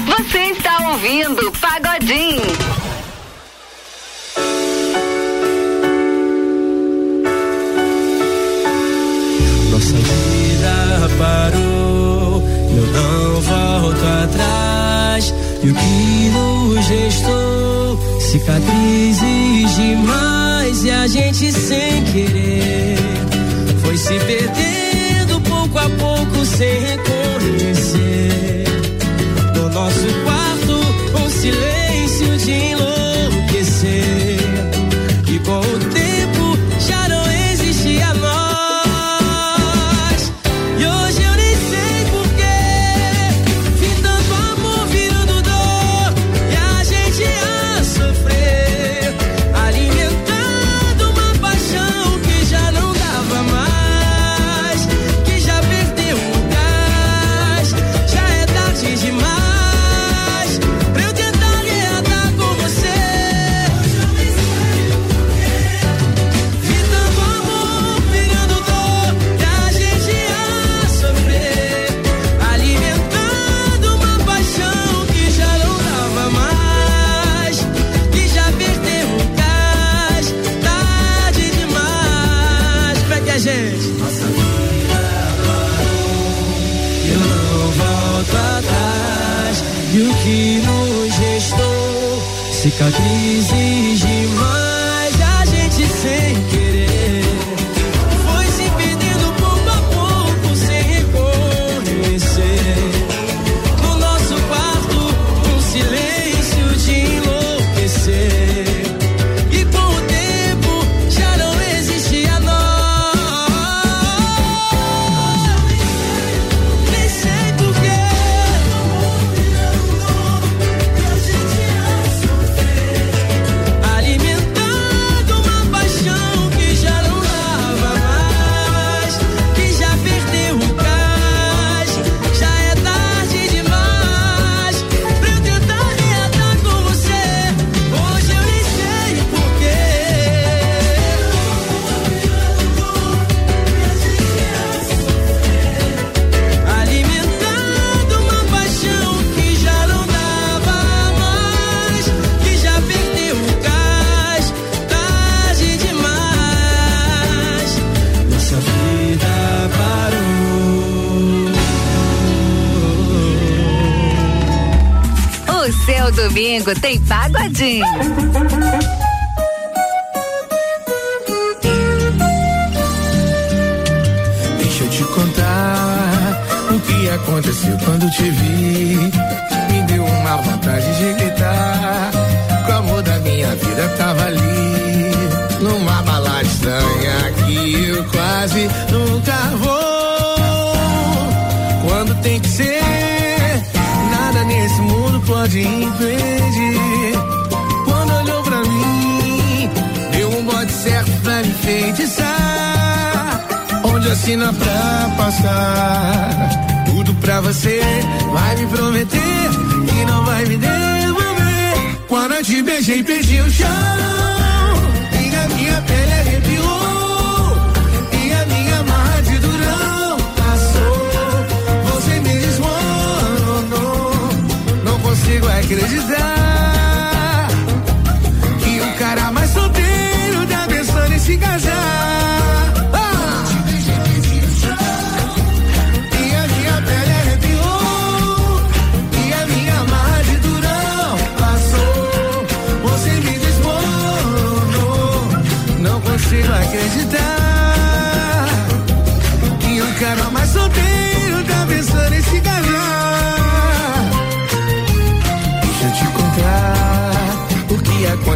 Você está ouvindo Pagodinho. Nossa vida parou, eu não volto atrás. E o que nos restou? Cicatrizes demais e a gente sem querer foi se perder pouco se recuperou. tem paguadinho. vacina pra passar. Tudo pra você, vai me prometer que não vai me devolver. Quando eu te beijei, perdi o chão. E a minha pele arrepiou. E a minha marra de durão passou. Você me desmoronou. Não consigo acreditar.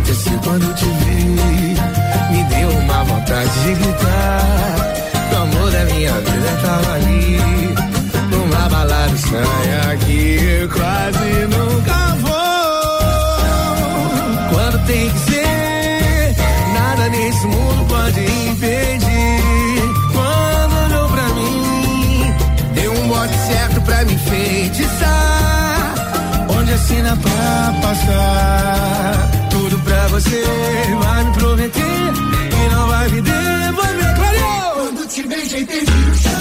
aconteceu quando te vi. Me deu uma vontade de gritar. O amor da minha vida tava ali. Numa balada estranha que eu quase nunca vou. Quando tem que ser, nada nesse mundo pode impedir. Quando olhou pra mim, deu um bote certo pra me enfeitiçar. Onde assina tá pra passar? Você, vai me prometer que não vai me devolver. Clareou! Quando te beijei, perdi o chão.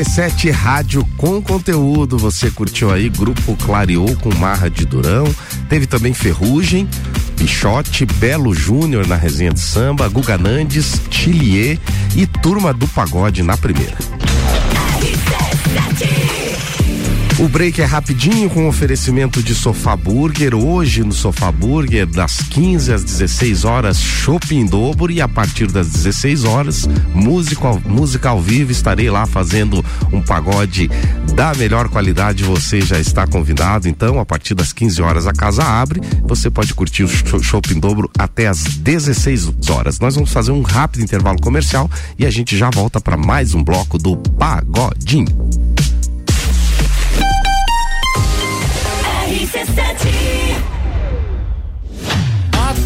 RC7 Rádio com conteúdo. Você curtiu aí? Grupo Clareou com Marra de Durão. Teve também Ferrugem, Pichote, Belo Júnior na resenha de samba, Guga Nandes, Chilier e Turma do Pagode na primeira. O break é rapidinho com oferecimento de Sofá Burger. Hoje no Sofá Burger, das 15 às 16 horas, shopping dobro e a partir das 16 horas, música, ao- música ao vivo. Estarei lá fazendo um pagode da melhor qualidade. Você já está convidado. Então, a partir das 15 horas a casa abre. Você pode curtir o sho- shopping dobro até às 16 horas. Nós vamos fazer um rápido intervalo comercial e a gente já volta para mais um bloco do Pagodinho.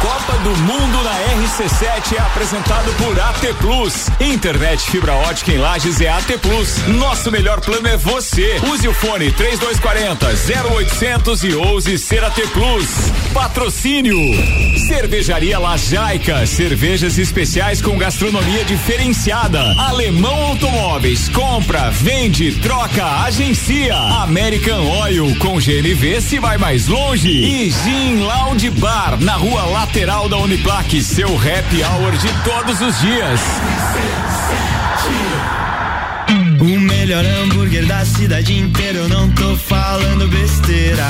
Copa do Mundo na RC7 é apresentado por AT Plus. Internet fibra ótica em Lages é AT Plus. Nosso melhor plano é você. Use o fone 3240 0800 e ouse ser AT Plus. Patrocínio. Cervejaria Lajaica. Cervejas especiais com gastronomia diferenciada. Alemão Automóveis. Compra, vende, troca, agencia. American Oil. Com GNV se vai mais longe. E Gin Lounge Bar. Na rua lateral da Uniplaque. Seu happy hour de todos os dias. O melhor hambúrguer da cidade inteira, eu não tô falando besteira.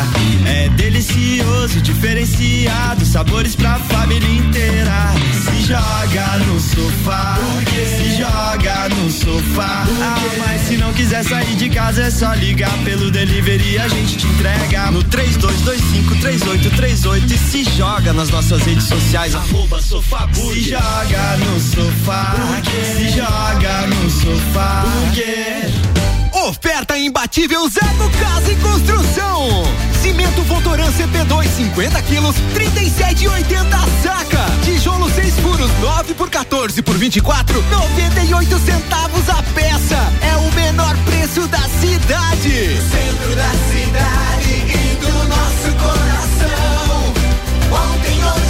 É delicioso, diferenciado, sabores pra família inteira. Se joga no sofá, se joga no sofá. Ah, mas se não quiser sair de casa, é só ligar pelo delivery a gente te entrega no 32253838 e se joga nas nossas redes sociais, arroba sofá. Se joga no sofá, se joga no sofá. Oferta imbatível Zago Casa e Construção. Cimento Votoran CP2 50 quilos, 37,80 a saca. Tijolo 6 furos, 9 por 14 por 24, 98 centavos a peça. É o menor preço da cidade. Centro da cidade e do nosso coração. Ontem, hoje,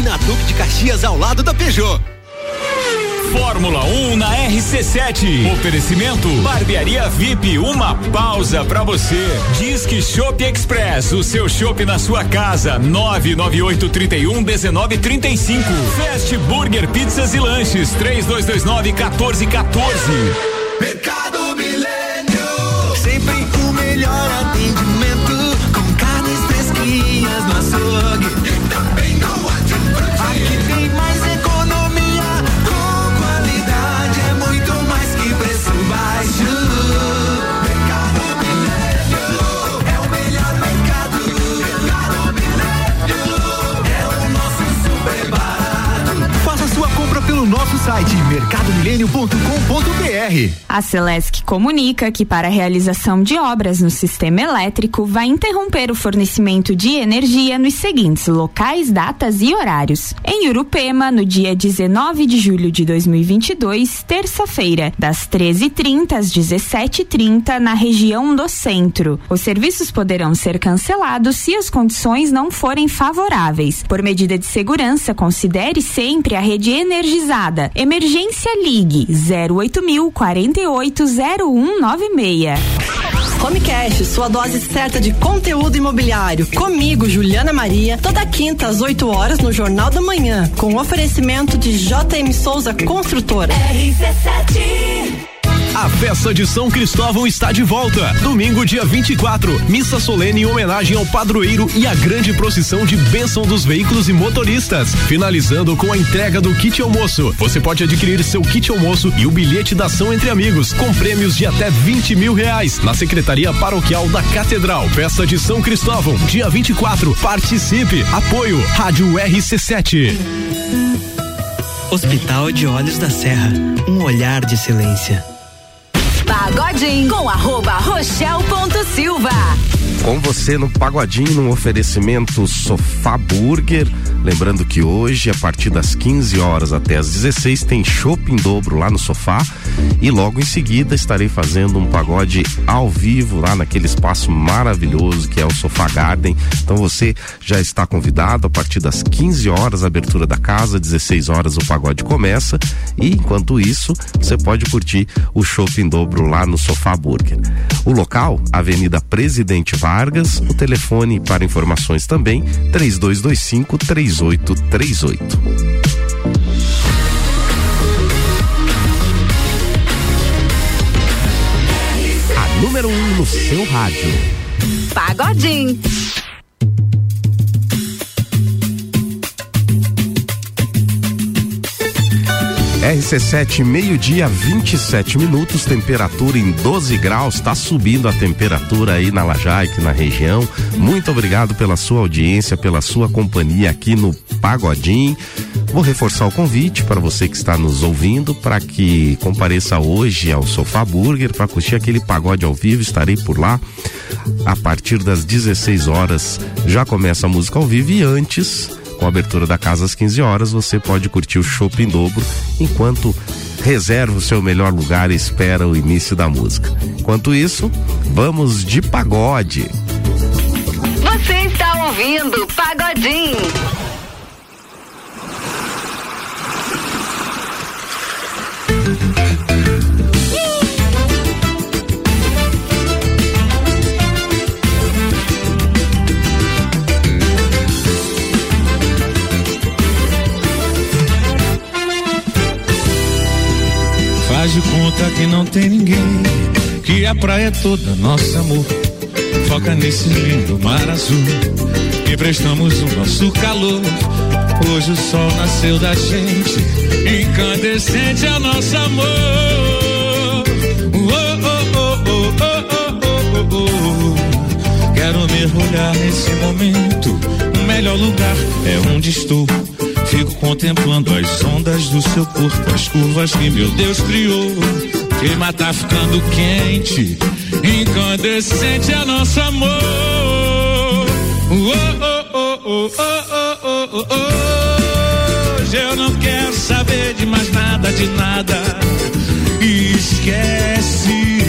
e na Duque de Caxias, ao lado da Peugeot. Fórmula 1 na RC7. Oferecimento Barbearia VIP, uma pausa pra você. Disque Shop Express, o seu shopping na sua casa. 998 31 19 35. Fast Burger Pizzas e Lanches 3229 1414. Site mercadomilênio.com.br. A Celesc comunica que para a realização de obras no sistema elétrico vai interromper o fornecimento de energia nos seguintes locais, datas e horários. Em Urupema, no dia 19 de julho de 2022, terça-feira, das 13h30 às 17h30 na região do centro. Os serviços poderão ser cancelados se as condições não forem favoráveis. Por medida de segurança, considere sempre a rede energizada. Emergência Ligue 08000 480196. Homecast, sua dose certa de conteúdo imobiliário. Comigo, Juliana Maria, toda quinta às 8 horas no Jornal da Manhã, com oferecimento de JM Souza Construtora. RC7 a festa de São Cristóvão está de volta. Domingo, dia 24, missa solene em homenagem ao padroeiro e a grande procissão de bênção dos veículos e motoristas. Finalizando com a entrega do kit almoço. Você pode adquirir seu kit almoço e o bilhete da ação entre amigos, com prêmios de até 20 mil reais, na Secretaria Paroquial da Catedral. Festa de São Cristóvão, dia 24. Participe. Apoio Rádio RC7. Hospital de Olhos da Serra. Um olhar de excelência. Pagodinho com arroba rochel.silva. Com você no Pagodinho, no oferecimento Sofá Burger. Lembrando que hoje, a partir das 15 horas até as 16, tem shopping dobro lá no sofá. E logo em seguida estarei fazendo um pagode ao vivo lá naquele espaço maravilhoso que é o Sofá Garden. Então você já está convidado a partir das 15 horas, abertura da casa, 16 horas o pagode começa. E enquanto isso, você pode curtir o shopping dobro lá no Sofá Burger. O local, Avenida Presidente Vargas, o telefone para informações também, 3225 3838. A número 1 um no seu rádio. Pagodinho. RC7, meio-dia, 27 minutos, temperatura em 12 graus, está subindo a temperatura aí na Lajaic, na região. Muito obrigado pela sua audiência, pela sua companhia aqui no Pagodim. Vou reforçar o convite para você que está nos ouvindo para que compareça hoje ao Sofá Burger para curtir aquele pagode ao vivo. Estarei por lá a partir das 16 horas. Já começa a música ao vivo e antes com a abertura da casa às 15 horas, você pode curtir o shopping dobro enquanto reserva o seu melhor lugar e espera o início da música. Enquanto isso, vamos de pagode. Você está ouvindo Pagodinho. De conta que não tem ninguém, que a praia é toda nosso amor. Foca nesse lindo mar azul, emprestamos o nosso calor. Hoje o sol nasceu da gente, incandescente é nosso amor. Quero mergulhar nesse momento. O melhor lugar é onde estou. Fico contemplando as ondas do seu corpo, as curvas que meu Deus criou. Clima tá ficando quente, incandescente é nosso amor. Oh, oh, oh, oh, oh, oh, oh, oh. Hoje eu não quero saber de mais nada, de nada. Esquece.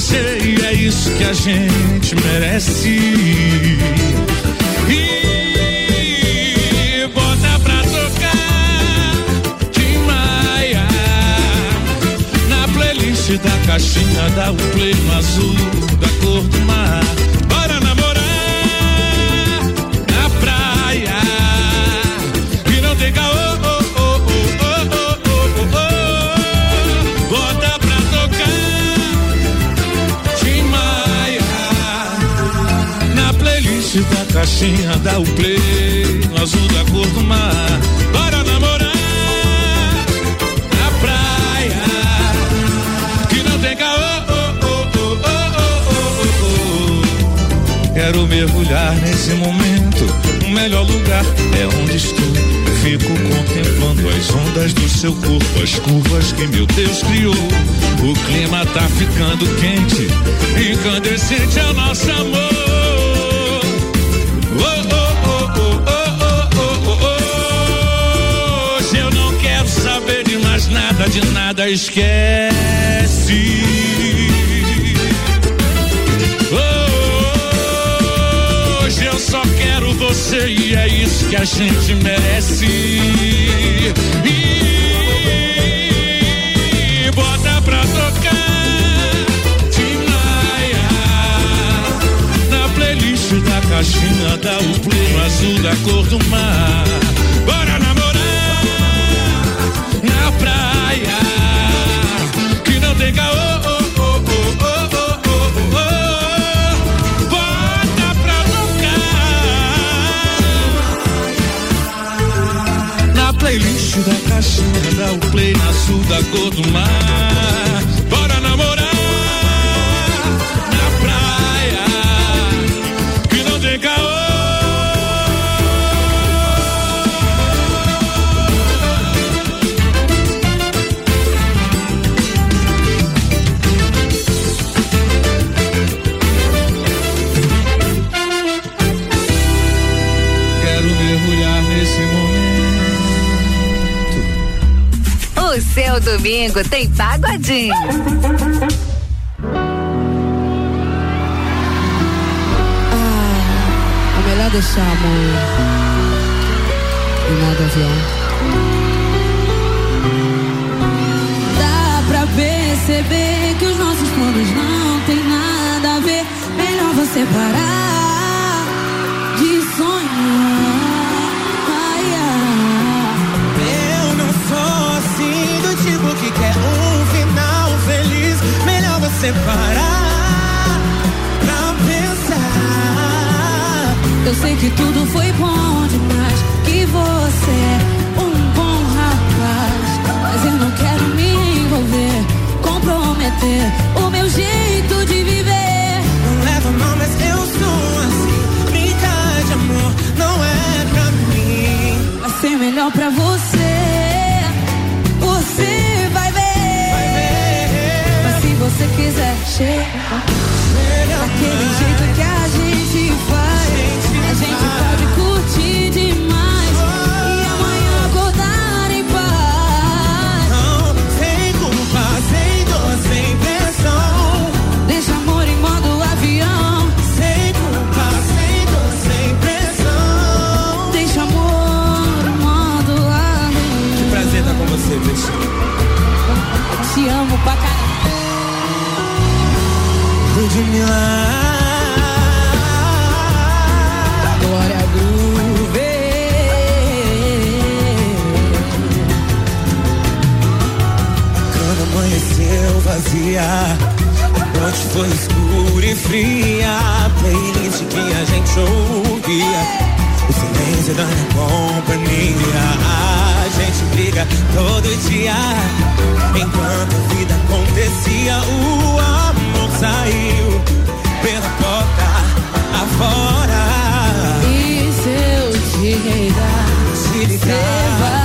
E é isso que a gente merece. E bota pra tocar Tim Maia na playlist da caixinha da play azul da cor do mar. Caixinha da o play no azul da cor do mar. Bora namorar na praia que não tem caô. oh, oh, oh. Quero mergulhar nesse momento. O melhor lugar é onde estou. Fico contemplando as ondas do seu corpo, as curvas que meu Deus criou. O clima tá ficando quente, incandescente é o nosso amor. De nada esquece. Hoje eu só quero você e é isso que a gente merece. E bota pra tocar Timaya na playlist da caixinha da o azul da cor do mar. Caô. oh, oh, pra tocar na playlist da caixinha dá o play na sul da cor seu domingo tem pagodinho. É melhor deixar amor em modo avião. Dá pra perceber que os nossos planos não tem nada a ver. Melhor você parar você parar pra pensar. Eu sei que tudo foi bom demais, que você é um bom rapaz. Mas eu não quero me envolver, comprometer o meu jeito de viver. Não leva mal, mas eu sou assim. Brincar de amor não é pra mim. Vai ser melhor pra você. Você vai ver. Você quiser, chega. Daquele jeito que a gente faz. A gente pode Ludmilla. Glória Groove. Quando amanheceu vazia, a noite foi escura e fria. Playlist que a gente ouvia, o silêncio da minha companhia. A gente briga todo dia, enquanto a vida acontecia, o amor saiu pela porta afora. E se eu te ligar, Se ligar.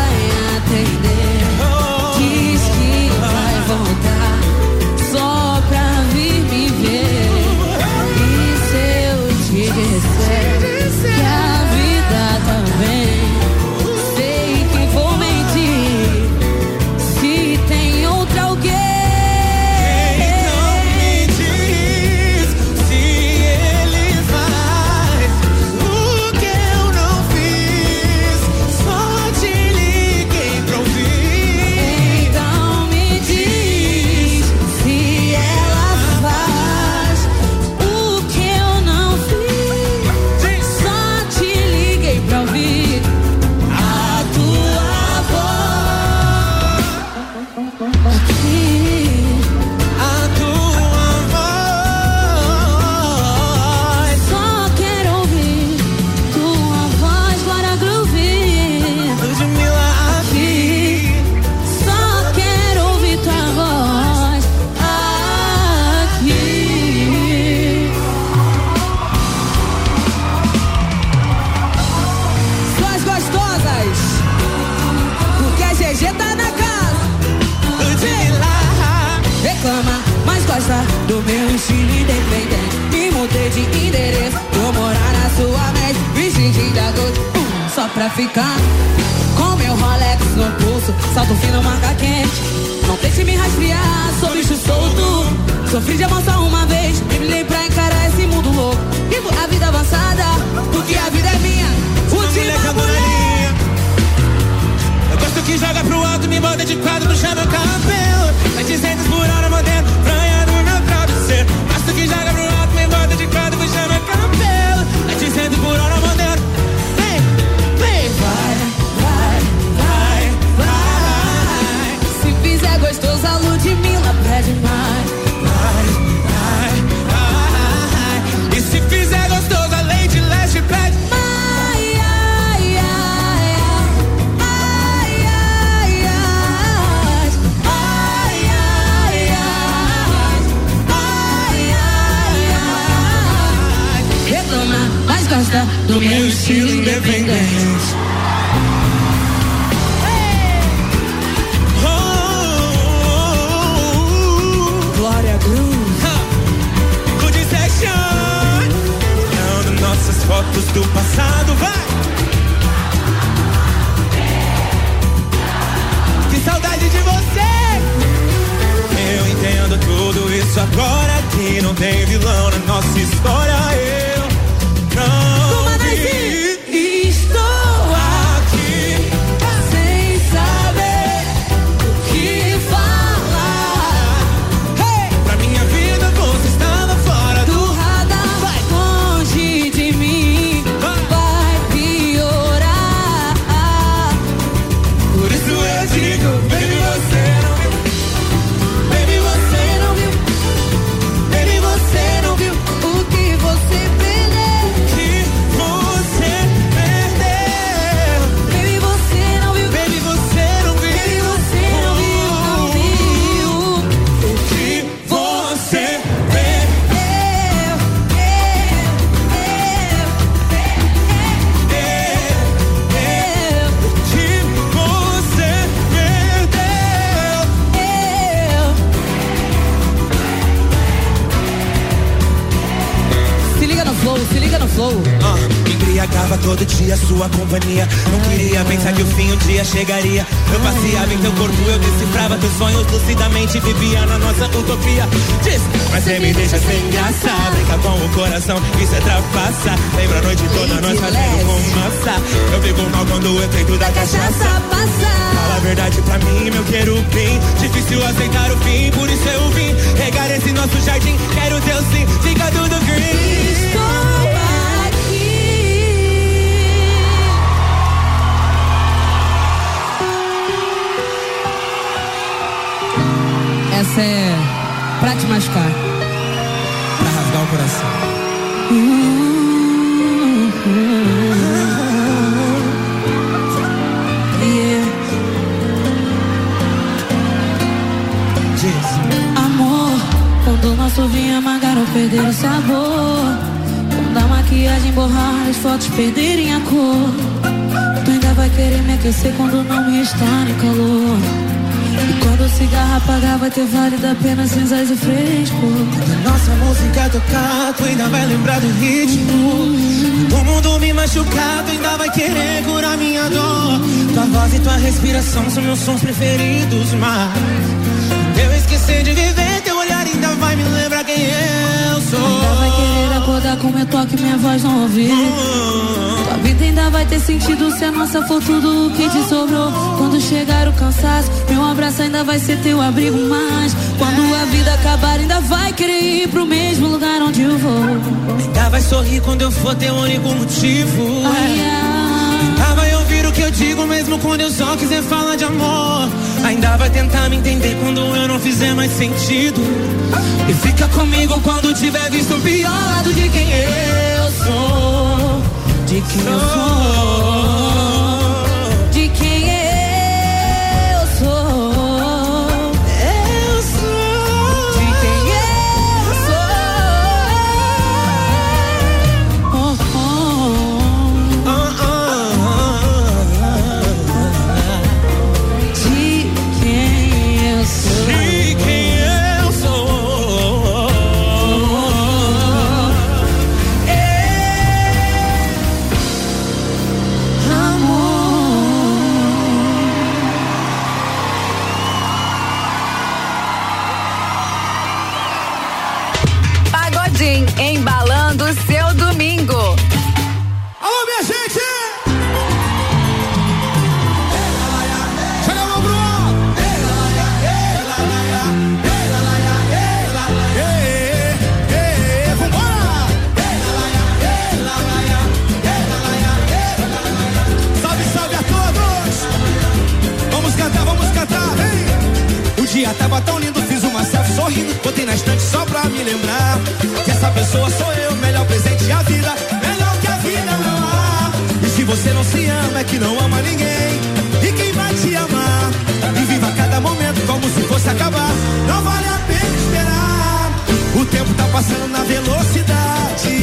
Todo dia sua companhia. Não queria pensar que o fim um dia chegaria. Eu passeava em teu corpo, eu decifrava teus sonhos lucidamente, vivia na nossa utopia. Diz, mas você me deixa sem graça. Brinca com o coração, isso é trapaça. Lembra a noite toda, nós fazendo fumaça. Eu fico mal quando o efeito da cachaça Fala a verdade pra mim, meu querubim. Difícil aceitar o fim, por isso eu vim. Regar esse nosso jardim, quero teu sim, fica tudo green. Essa é pra te machucar. Pra rasgar o coração. <laughs> Amor, quando o nosso vinho amargar ou perder o sabor. Quando a maquiagem borrar, as fotos perderem a cor. Tu ainda vai querer me aquecer quando não me estar em calor. Quando o cigarro apagar, vai ter válido a pena cinzas e fresco. Nossa música tocar, tu ainda vai lembrar do ritmo. O mundo me machucar, tu ainda vai querer curar minha dor. Tua voz e tua respiração são meus sons preferidos, mas eu esqueci de viver, teu olhar ainda vai me lembrar quem eu sou. Ainda vai querer acordar com meu toque, minha voz não ouvir. Vida ainda vai ter sentido se a nossa for tudo o que te sobrou. Quando chegar o cansaço, meu abraço ainda vai ser teu abrigo. Mas quando a vida acabar, ainda vai querer ir pro mesmo lugar onde eu vou. Ainda vai sorrir quando eu for teu único motivo. Ainda vai ouvir o que eu digo mesmo quando eu só quiser falar de amor. Ainda vai tentar me entender quando eu não fizer mais sentido. E fica comigo quando tiver visto o pior lado de quem eu sou. ridiculous. Oh. Só pra me lembrar que essa pessoa sou eu, melhor presente a vida, melhor que a vida não há. E se você não se ama, é que não ama ninguém. E quem vai te amar? E viva cada momento como se fosse acabar. Não vale a pena esperar. O tempo tá passando na velocidade.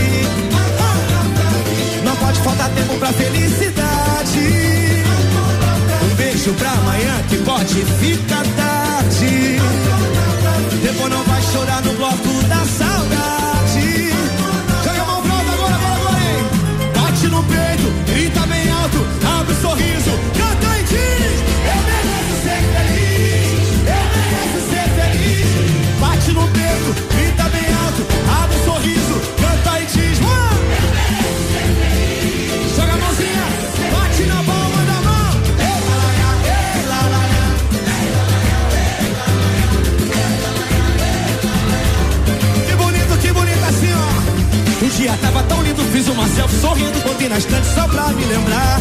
Não pode faltar tempo pra felicidade. Um beijo pra amanhã que pode ficar tarde. Abre uma selfie sorrindo, botei na estante só pra me lembrar.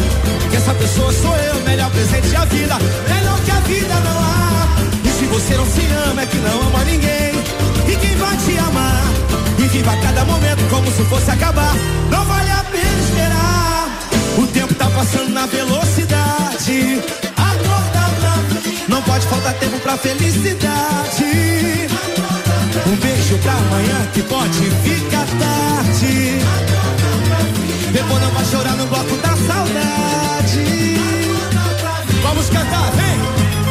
Que essa pessoa sou eu, melhor presente da vida, melhor que a vida não há. E se você não se ama, é que não ama ninguém. E quem vai te amar? E viva cada momento como se fosse acabar. Não vale a pena esperar. O tempo tá passando na velocidade. Não pode faltar tempo pra felicidade. Um beijo pra amanhã que pode ficar tarde. Depois não vai chorar no bloco da saudade. Vamos cantar, vem!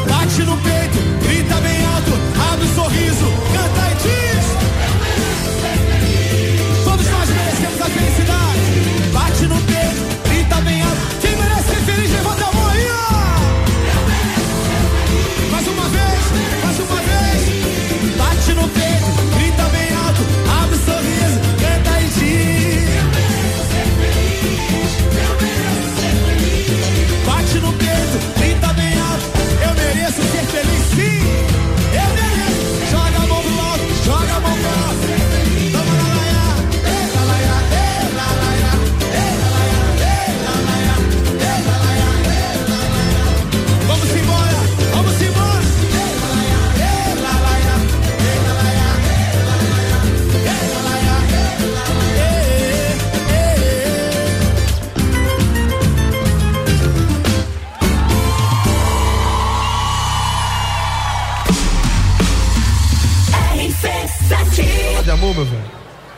Bate no peito, grita bem alto, abre um sorriso, canta e diz.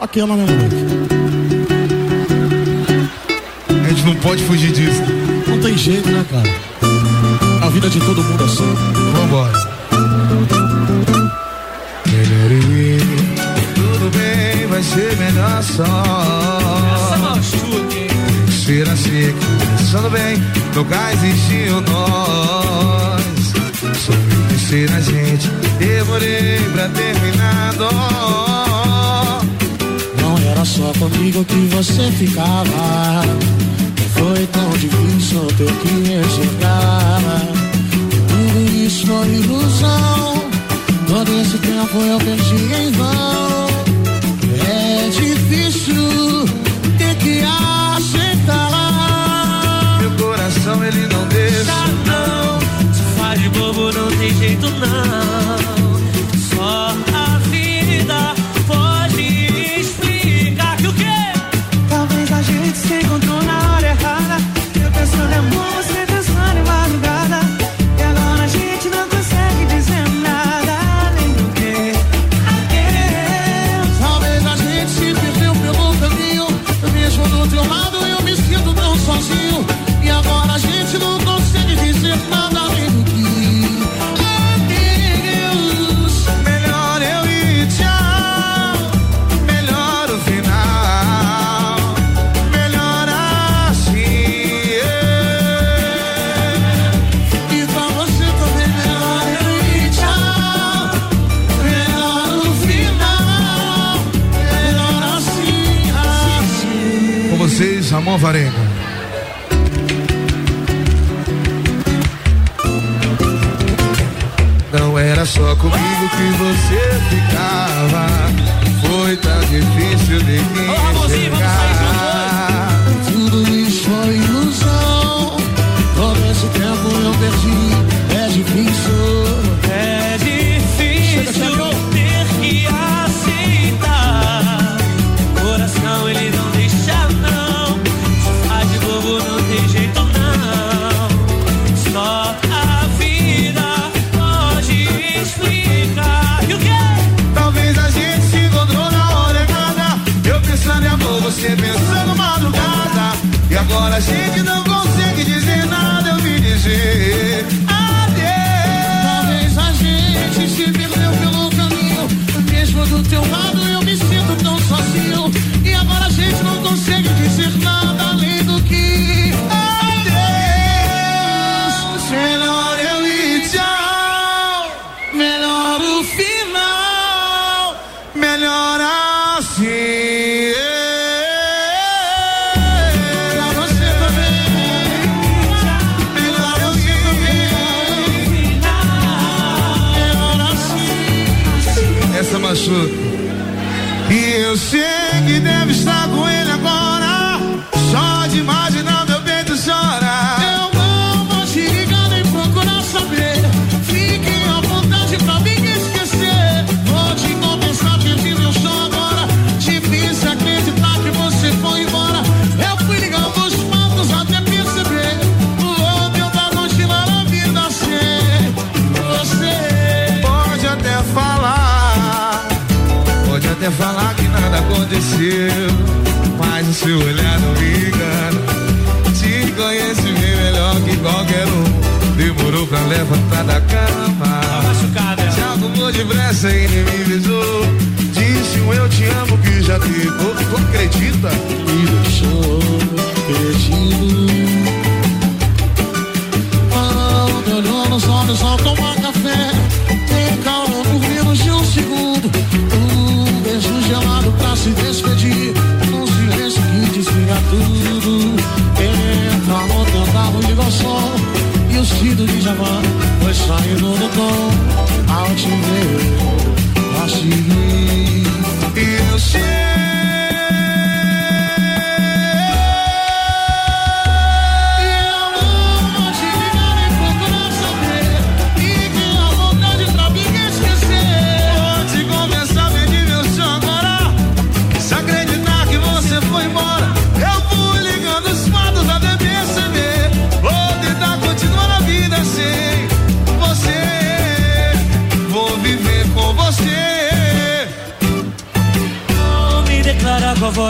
Aquela, né, moleque? A gente não pode fugir disso. Não tem jeito, né, cara? A vida de todo mundo é assim. Vambora. Tudo bem, vai ser melhor só. Ser assim, começando bem, nunca existiu nós. Sobre ser a gente, demorei pra terminar. Dó. Era só comigo que você ficava. Foi tão difícil ter que enxergar. Tudo isso foi ilusão. Todo esse tempo eu perdi em vão. É difícil ter que aceitar. Meu coração ele não deixa. não. Se faz de bobo, não tem jeito não.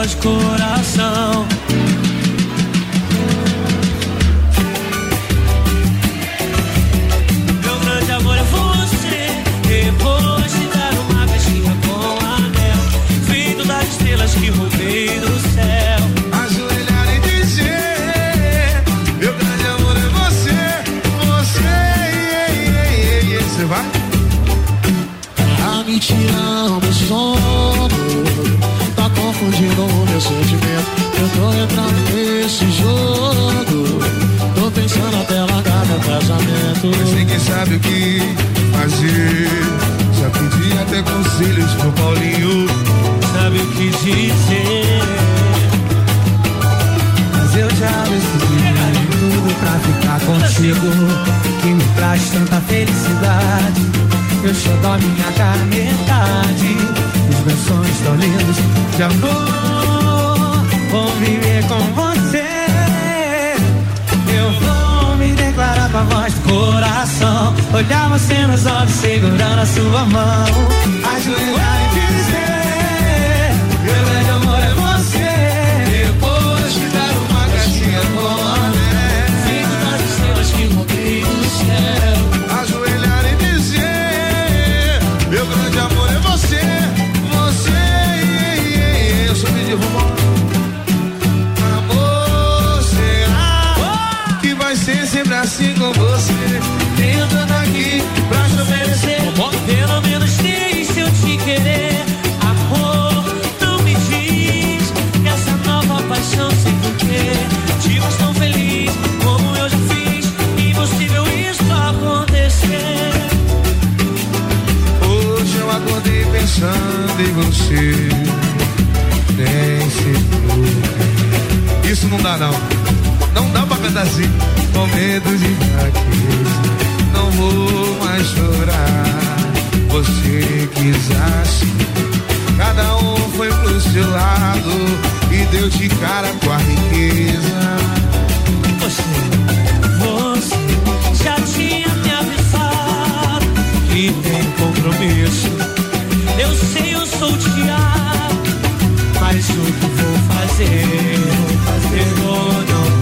voz de coração. que me traz tanta felicidade. Eu chego a minha cara. Os meus sonhos tão lindos de amor. Vou viver com você. Eu vou me declarar com a voz do coração. Olhar você nos olhos, segurando a sua mão. Ajoelhar. nasci com você. tentando aqui pra te oferecer. Pelo menos deixe eu te querer. Amor, não me diz que essa nova paixão sem porquê te faz tão feliz como eu já fiz. Impossível isso acontecer. Hoje eu acordei pensando em você. Nem se Isso não dá não pedacinho com medo de fraqueza. Não vou mais chorar. Você quis assim. Cada um foi pro seu lado e deu de cara com a riqueza. Você, você já tinha me avisado que tem compromisso. Eu sei, eu sou teatro, mas o que vou fazer? Vou fazer ou não?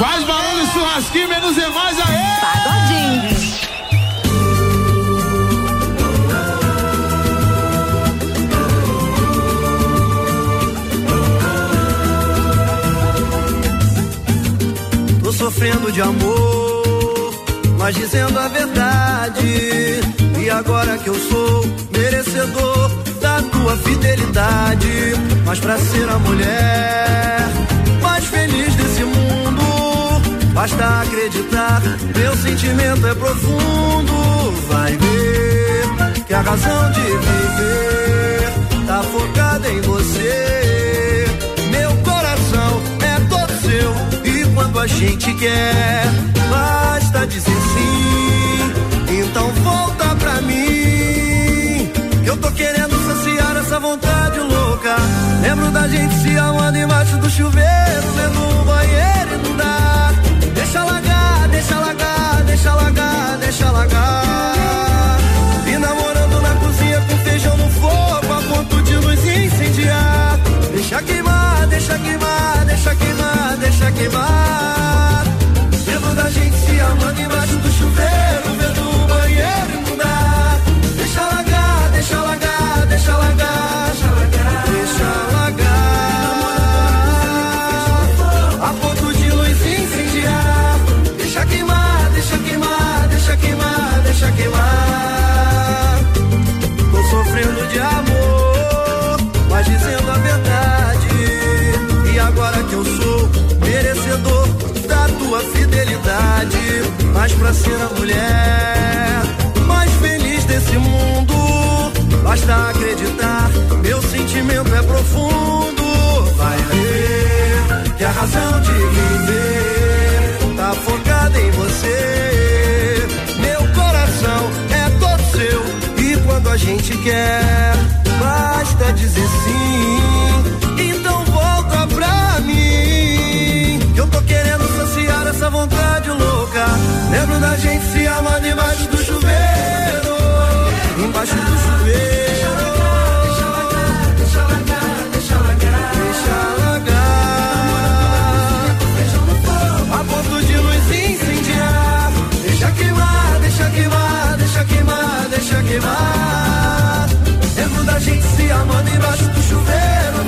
Faz barulho, churrasquinho, menos é mais aí. Pagodinho. Tô sofrendo de amor, mas dizendo a verdade. E agora que eu sou merecedor da tua fidelidade, mas pra ser a mulher mais feliz desse mundo basta acreditar. Meu sentimento é profundo, vai ver que a razão de viver tá focada em você. Meu coração é todo seu e quando a gente quer, basta dizer sim. Então volta pra mim, eu tô querendo saciar essa vontade louca. Lembro da gente se amando embaixo do chuveiro, vendo um banheiro dá. Deixa largar, deixa largar, deixa largar, deixa largar. E namorando na cozinha com feijão no fogo, a ponto de nos incendiar. Deixa queimar, deixa queimar, deixa queimar, deixa queimar. Lembro da gente se amando embaixo do chuveiro, vendo o banheiro dá. Deixa largar, deixa largar, mas pra ser a mulher mais feliz desse mundo, basta acreditar. Meu sentimento é profundo. Vai ver que a razão de viver tá focada em você. Meu coração é todo seu e quando a gente quer, basta dizer sim. Então volta pra mim, vontade louca. Lembro da gente se amando embaixo do chuveiro, embaixo do chuveiro. Deixa queimar. Lembro da gente se amando embaixo do chuveiro,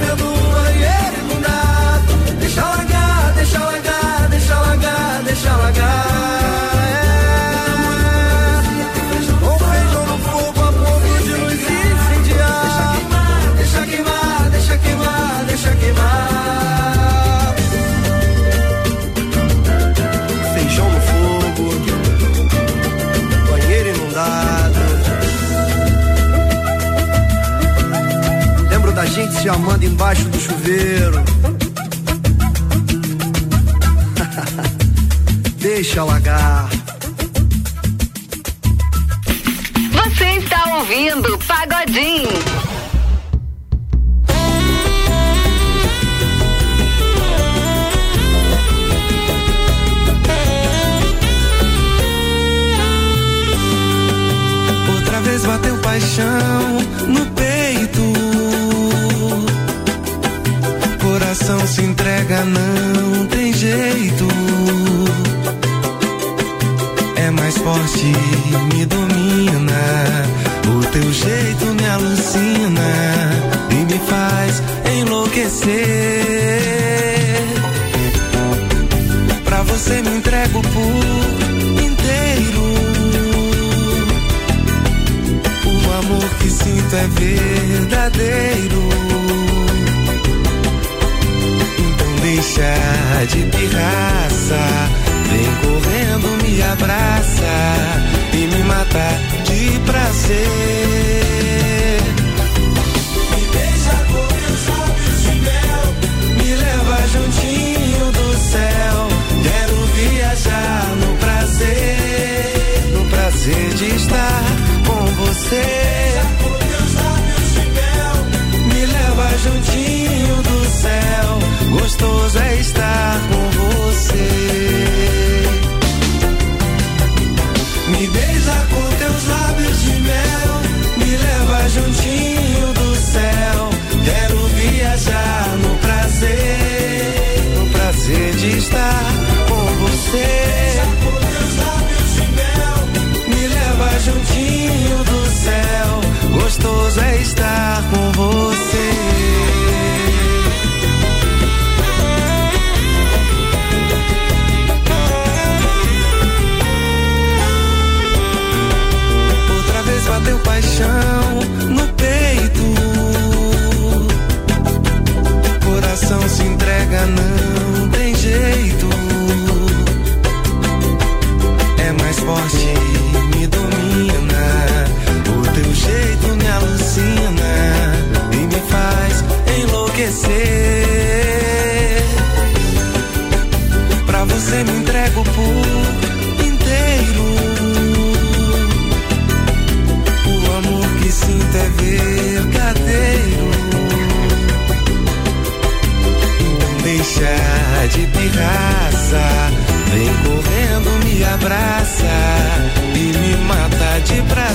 gente se amando embaixo do chuveiro. Deixa alagar. Você está ouvindo Pagodinho. Outra vez bateu paixão no peito. Coração se entrega, não me alucina e me faz enlouquecer. Pra você me entrego por inteiro. O amor que sinto é verdadeiro. Então deixa de pirraça. Vem correndo, me abraça e me mata de prazer. Você. Me leva juntinho do céu. Gostoso é estar com você. Me beija com teus lábios de mel. Me leva juntinho do céu. Quero viajar no prazer, no prazer de estar com você. Me leva juntinho do céu, gostoso é estar com você. Outra vez bateu paixão no peito, coração se entrega não. casa. Vem correndo, me abraça e me mata de prazer.